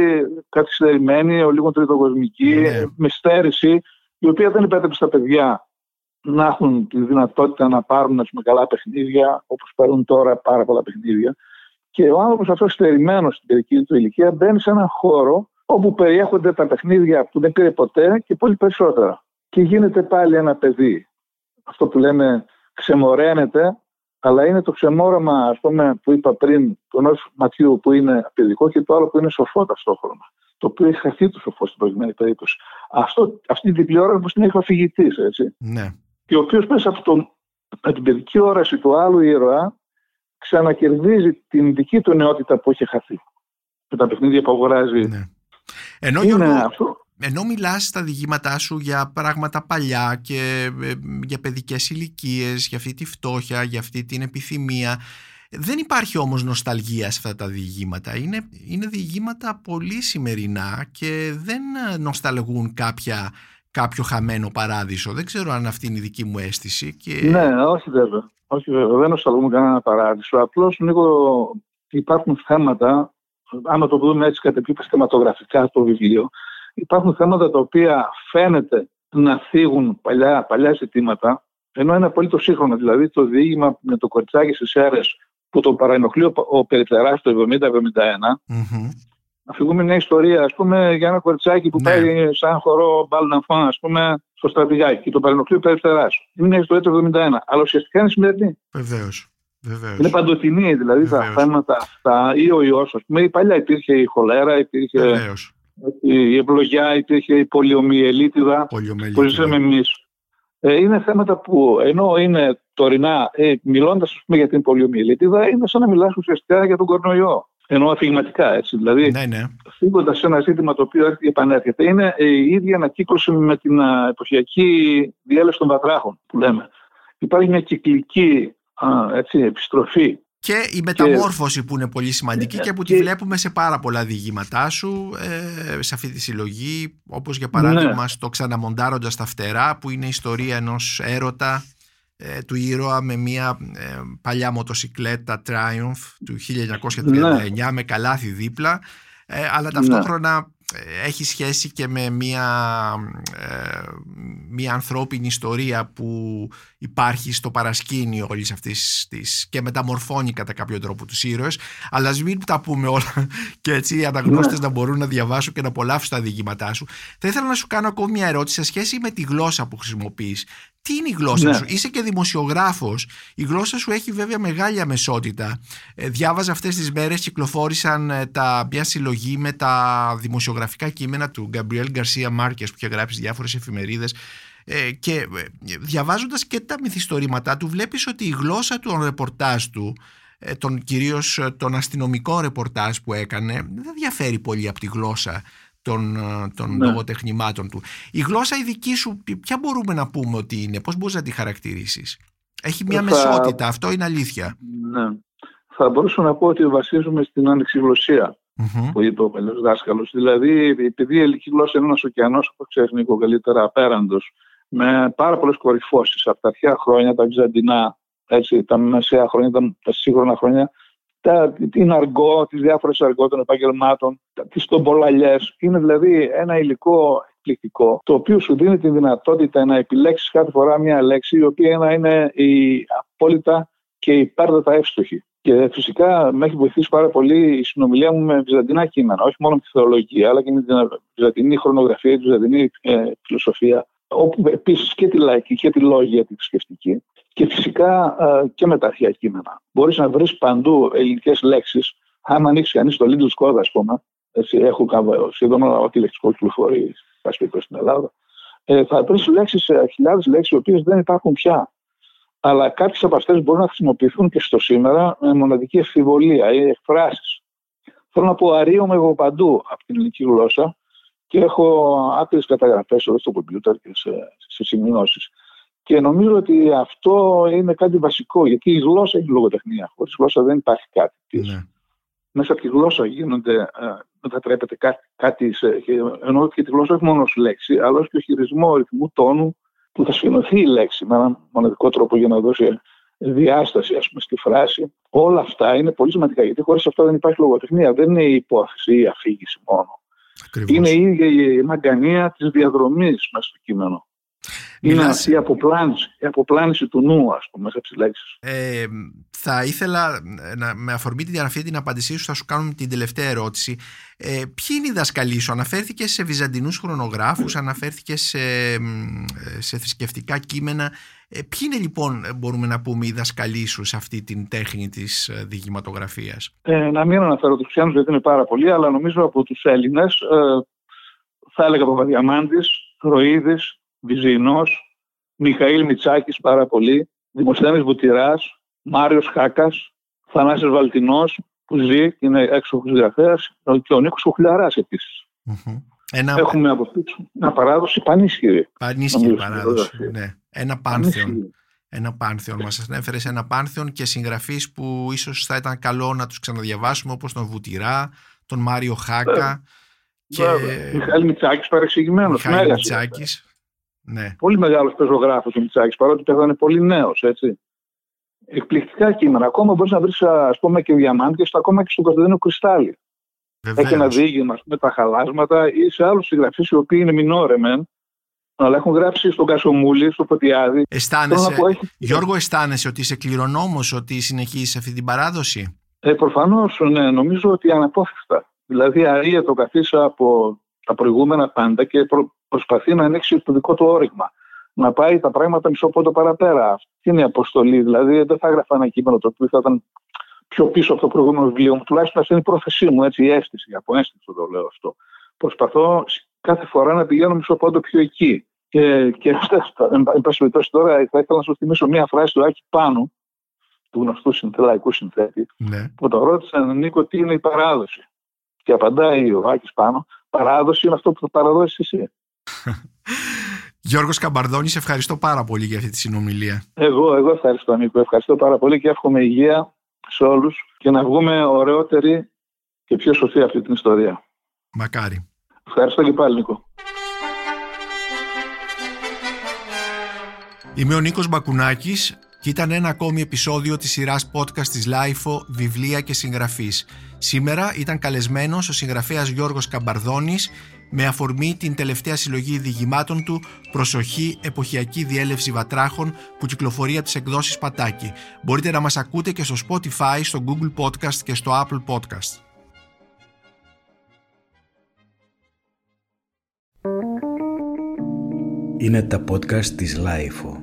C: καθυστερημένη, ο λίγο τριτοκοσμική, ναι. με στέρηση, η οποία δεν επέτρεψε στα παιδιά να έχουν τη δυνατότητα να πάρουν πούμε, καλά παιχνίδια, όπως παίρνουν τώρα πάρα πολλά παιχνίδια. Και ο άνθρωπος αυτός στερημένος στην παιδική του ηλικία μπαίνει σε έναν χώρο όπου περιέχονται τα παιχνίδια που δεν πήρε ποτέ και πολύ περισσότερα. Και γίνεται πάλι ένα παιδί. Αυτό που λέμε ξεμοραίνεται, αλλά είναι το ξεμόραμα, ας πούμε, που είπα πριν, του ενό ματιού που είναι παιδικό και το άλλο που είναι σοφό ταυτόχρονα. Το οποίο έχει χαθεί το σοφό στην προηγούμενη περίπτωση. Αυτό, αυτή την διπλή όραση που την έχει ο αφηγητής, έτσι.
A: Ναι.
C: Και ο οποίος μέσα από, τον, από την παιδική όραση του άλλου ήρωα ξανακερδίζει την δική του νεότητα που είχε χαθεί. Με τα παιχνίδια που αγοράζει ναι.
A: Ενώ, Γιώργο, ενώ μιλάς στα διηγήματά σου για πράγματα παλιά και ε, για παιδικές ηλικίες, για αυτή τη φτώχεια, για αυτή την επιθυμία, δεν υπάρχει όμως νοσταλγία σε αυτά τα διηγήματα. Είναι, είναι διηγήματα πολύ σημερινά και δεν νοσταλγούν κάποια, κάποιο χαμένο παράδεισο. Δεν ξέρω αν αυτή είναι η δική μου αίσθηση. Και...
C: Ναι, όχι βέβαια. Όχι βέβαια. Δεν νοσταλγούν κανένα παράδεισο. Απλώς λίγο υπάρχουν θέματα άμα το δούμε έτσι κατ' επίπεδο θεματογραφικά το βιβλίο, υπάρχουν θέματα τα οποία φαίνεται να θίγουν παλιά, παλιά ζητήματα, ενώ είναι απολύτω σύγχρονο. Δηλαδή το διήγημα με το κοριτσάκι στις αίρε που το παραενοχλεί ο, ο Περιφτερά το 70-71. Mm-hmm. Αφηγούμε μια ιστορία, ας πούμε, για ένα κοριτσάκι που ναι. πάει σαν χορό μπαλναφάν, ας πούμε, στο στρατηγάκι και το παρενοχλεί ο Περιφτερά. Είναι μια ιστορία του 71, αλλά ουσιαστικά είναι σημερινή.
A: Βεβαίως. Βεβαίως.
C: Είναι παντοτινή, δηλαδή Βεβαίως. τα θέματα αυτά, ή ο ιός, ας πούμε. Παλιά υπήρχε η χολέρα, υπήρχε Βεβαίως. η ευλογιά, υπήρχε η πολιομιελίτιδα που ζήσαμε εμείς. Ε, είναι θέματα που ενώ είναι τωρινά, ε, μιλώντας για την πολιομιελίτιδα, είναι σαν να μιλάς ουσιαστικά για τον κορονοϊό. Ενώ αφηγηματικά, έτσι. Δηλαδή,
A: ναι, ναι.
C: φύγοντας σε ένα ζήτημα το οποίο έρχεται και επανέρχεται, είναι η ίδια ανακύκλωση με την εποχιακή διέλευση των βατράχων που λέμε. Υπάρχει μια κυκλική α, έτσι, επιστροφή.
A: Και η μεταμόρφωση που είναι πολύ σημαντική και, που τη βλέπουμε σε πάρα πολλά διηγήματά σου ε, σε αυτή τη συλλογή όπως για παράδειγμα ναι. στο «Ξαναμοντάροντας τα φτερά» που είναι η ιστορία ενός έρωτα ε, του ήρωα με μια ε, παλιά μοτοσικλέτα Triumph του 1939 ναι. με καλάθι δίπλα αλλά ναι. ταυτόχρονα έχει σχέση και με μια, ε, μια ανθρώπινη ιστορία που υπάρχει στο παρασκήνιο όλης αυτής της και μεταμορφώνει κατά κάποιο τρόπο τους ήρωες. Αλλά ας μην τα πούμε όλα και έτσι οι αναγνώστες ναι. να μπορούν να διαβάσουν και να απολαύσουν τα διηγήματά σου. Θα ήθελα να σου κάνω ακόμη μια ερώτηση σε σχέση με τη γλώσσα που χρησιμοποιείς τι είναι η γλώσσα ναι. σου, είσαι και δημοσιογράφος. Η γλώσσα σου έχει βέβαια μεγάλη αμεσότητα. Ε, διάβαζα αυτές τις μέρες, κυκλοφόρησαν ε, τα, μια συλλογή με τα δημοσιογραφικά κείμενα του Γκαμπριέλ Γκαρσία Μάρκες που είχε γράψει διάφορες εφημερίδες Ε, και ε, διαβάζοντας και τα μυθιστορήματά του βλέπεις ότι η γλώσσα του ρεπορτάζ του ε, τον, κυρίως τον αστυνομικό ρεπορτάζ που έκανε δεν διαφέρει πολύ από τη γλώσσα των, των ναι. λογοτεχνημάτων του. Η γλώσσα η δική σου ποια μπορούμε να πούμε ότι είναι, πώς μπορείς να τη χαρακτηρίσεις; Έχει μια μεσότητα, αυτό είναι αλήθεια.
C: Ναι. Θα μπορούσα να πω ότι βασίζουμε στην ανεξιγλωσία mm-hmm. που είπε ο παλιός δάσκαλος. Δηλαδή, επειδή η ελληνική γλώσσα είναι ένας ωκεανός, όπως ξέρει Νίκο καλύτερα, απέραντος, με πάρα πολλές κορυφώσεις από τα αρχαία χρόνια, τα βυζαντινά, έτσι, τα μεσαία χρόνια, τα, τα σύγχρονα χρόνια, τα, την αργό, τις διάφορες αργό των επαγγελμάτων, τις τομπολαλιές. Είναι δηλαδή ένα υλικό εκπληκτικό, το οποίο σου δίνει τη δυνατότητα να επιλέξεις κάθε φορά μια λέξη η οποία να είναι η απόλυτα και υπέρτατα εύστοχη. Και φυσικά με έχει βοηθήσει πάρα πολύ η συνομιλία μου με βυζαντινά κείμενα, όχι μόνο με τη θεολογία, αλλά και με την βυζαντινή χρονογραφία, τη βυζαντινή ε, φιλοσοφία, όπου επίσης και τη λαϊκή και τη λόγια τη θρησκευτική, και φυσικά ε, και με τα αρχαία κείμενα. Μπορείς να βρεις παντού ελληνικές λέξεις. Αν ανοίξει κανείς το Lidl Skoda, ας πούμε, έτσι, έχω σχεδόν ό,τι λεξικό κυκλοφορεί στην Ελλάδα, ε, θα βρεις λέξεις, ε, χιλιάδες λέξεις, οι οποίες δεν υπάρχουν πια αλλά κάποιες από αυτές μπορούν να χρησιμοποιηθούν και στο σήμερα με μοναδική εφηβολία ή εκφράσεις. Θέλω να πω, αρείομαι εγώ παντού από την ελληνική γλώσσα και έχω άπειρες καταγραφές εδώ στο κομπιούτερ και σε, σε σημειώσεις. Και νομίζω ότι αυτό είναι κάτι βασικό, γιατί η γλώσσα είναι λογοτεχνία. Χωρίς γλώσσα δεν υπάρχει κάτι. Ναι. Μέσα από τη γλώσσα γίνονται, ε, μετατρέπεται κάτι, κάτι σε, εννοώ και τη γλώσσα όχι μόνο ως λέξη, αλλά και ο χειρισμό ρυθμού, τόνου, που θα σφινωθεί η λέξη με έναν μοναδικό τρόπο για να δώσει διάσταση ας πούμε, στη φράση. Όλα αυτά είναι πολύ σημαντικά γιατί χωρίς αυτό δεν υπάρχει λογοτεχνία. Δεν είναι η υπόθεση ή η αφήγηση μόνο. Ακριβώς. Είναι η ίδια η μαγκανία της διαδρομής μέσα στο κείμενο. Είναι αυτή η αποπλάνηση, η αποπλάνηση του νου, ας πούμε, μέσα από τις λέξεις.
A: Ε, θα ήθελα, να, με αφορμή την αυτή την απάντησή σου, θα σου κάνουμε την τελευταία ερώτηση. Ε, ποιοι είναι οι δασκαλοί σου, αναφέρθηκες σε βυζαντινούς χρονογράφους, αναφέρθηκες σε, σε θρησκευτικά κείμενα. Ε, ποιοι είναι λοιπόν, μπορούμε να πούμε, οι δασκαλοί σου σε αυτή την τέχνη της ε, διηγηματογραφίας;
C: Ε, να μην αναφέρω τους Χριστιανούς γιατί είναι πάρα πολλοί, αλλά νομίζω από τους Έλληνες ε, θα έλεγα Παπαδιαμάντης, Ροίδης, Βυζινός, Μιχαήλ Μιτσάκης πάρα πολύ, Δημοσθένης Βουτυράς, Μάριος Χάκας, Θανάσης Βαλτινός που ζει, είναι έξω συγγραφέας και ο Νίκος Κοχλιαράς επίσης. Mm-hmm. Ένα... Έχουμε από πίσω μια παράδοση πανίσχυρη.
A: Πανίσχυρη παράδοση, ναι. Ένα πάνθεον. Ένα πάνθεον. Μας ανέφερες ένα πάνθεον και συγγραφείς που ίσως θα ήταν καλό να τους ξαναδιαβάσουμε όπως τον Βουτυρά, τον Μάριο Χάκα.
C: Και... Μιχαήλ Μιτσάκης παρεξηγημένος.
A: Μιχαήλ Μιτσάκης. Ναι.
C: Πολύ μεγάλος πεζογράφος ο Μητσάκης, παρότι πέθανε πολύ νέος, έτσι. Εκπληκτικά κείμενα. Ακόμα μπορείς να βρεις, ας πούμε, και διαμάντια, ακόμα και στον Κωνσταντίνο Κρυστάλλι. Έχει ένα δίγημα με τα χαλάσματα ή σε άλλους συγγραφείς οι οποίοι είναι μινόρεμεν, αλλά έχουν γράψει στον Κασομούλη, στο Ποτιάδη.
A: Αισθάνεσαι, έχει... Γιώργο, αισθάνεσαι ότι είσαι κληρονόμος, ότι συνεχίζεις αυτή την παράδοση;
C: Ε, Προφανώς, ναι, νομίζω ότι αναπόφευκτα. Δηλαδή, αρία το καθίσα από τα προηγούμενα πάντα και προ, προσπαθεί να ανοίξει το δικό του όριγμα. Να πάει τα πράγματα μισό πόντο παραπέρα. Αυτή είναι η αποστολή. Δηλαδή, δεν θα έγραφα ένα κείμενο το οποίο θα ήταν πιο πίσω από το προηγούμενο βιβλίο μου. Τουλάχιστον αυτή είναι η πρόθεσή μου, έτσι, η αίσθηση. Από αίσθηση το λέω αυτό. Προσπαθώ κάθε φορά να πηγαίνω μισό πόντο πιο εκεί. Και, και εν πάση περιπτώσει, τώρα θα ήθελα να σου θυμίσω μία φράση του Άκη Πάνου, του γνωστού συνθελαϊκού συνθέτη, ναι. που τον ρώτησαν Νίκο τι είναι η παράδοση. Και απαντάει ο Άκης Πάνου, παράδοση είναι αυτό που θα παραδώσεις εσύ.
A: Γιώργος Καμπαρδόνης, ευχαριστώ πάρα πολύ για αυτή τη συνομιλία.
C: Εγώ, εγώ ευχαριστώ Νίκο, ευχαριστώ πάρα πολύ και εύχομαι υγεία σε όλους και να βγούμε ωραιότεροι και πιο σοφοί αυτή την ιστορία.
A: Μακάρι.
C: Ευχαριστώ και πάλι Νίκο.
A: Είμαι ο Νίκος Μπακουνάκης και ήταν ένα ακόμη επεισόδιο της σειράς podcast της LiFO «Βιβλία και συγγραφείς». Σήμερα ήταν καλεσμένος ο συγγραφέας Γιώργος Σκαμπαρδώνης με αφορμή την τελευταία συλλογή διηγημάτων του «Προσοχή, εποχιακή διέλευση βατράχων» που κυκλοφορεί από τις εκδόσεις Πατάκη. Μπορείτε να μας ακούτε και στο Spotify, στο Google Podcast και στο Apple Podcast.
B: Είναι τα podcast της Lifeo.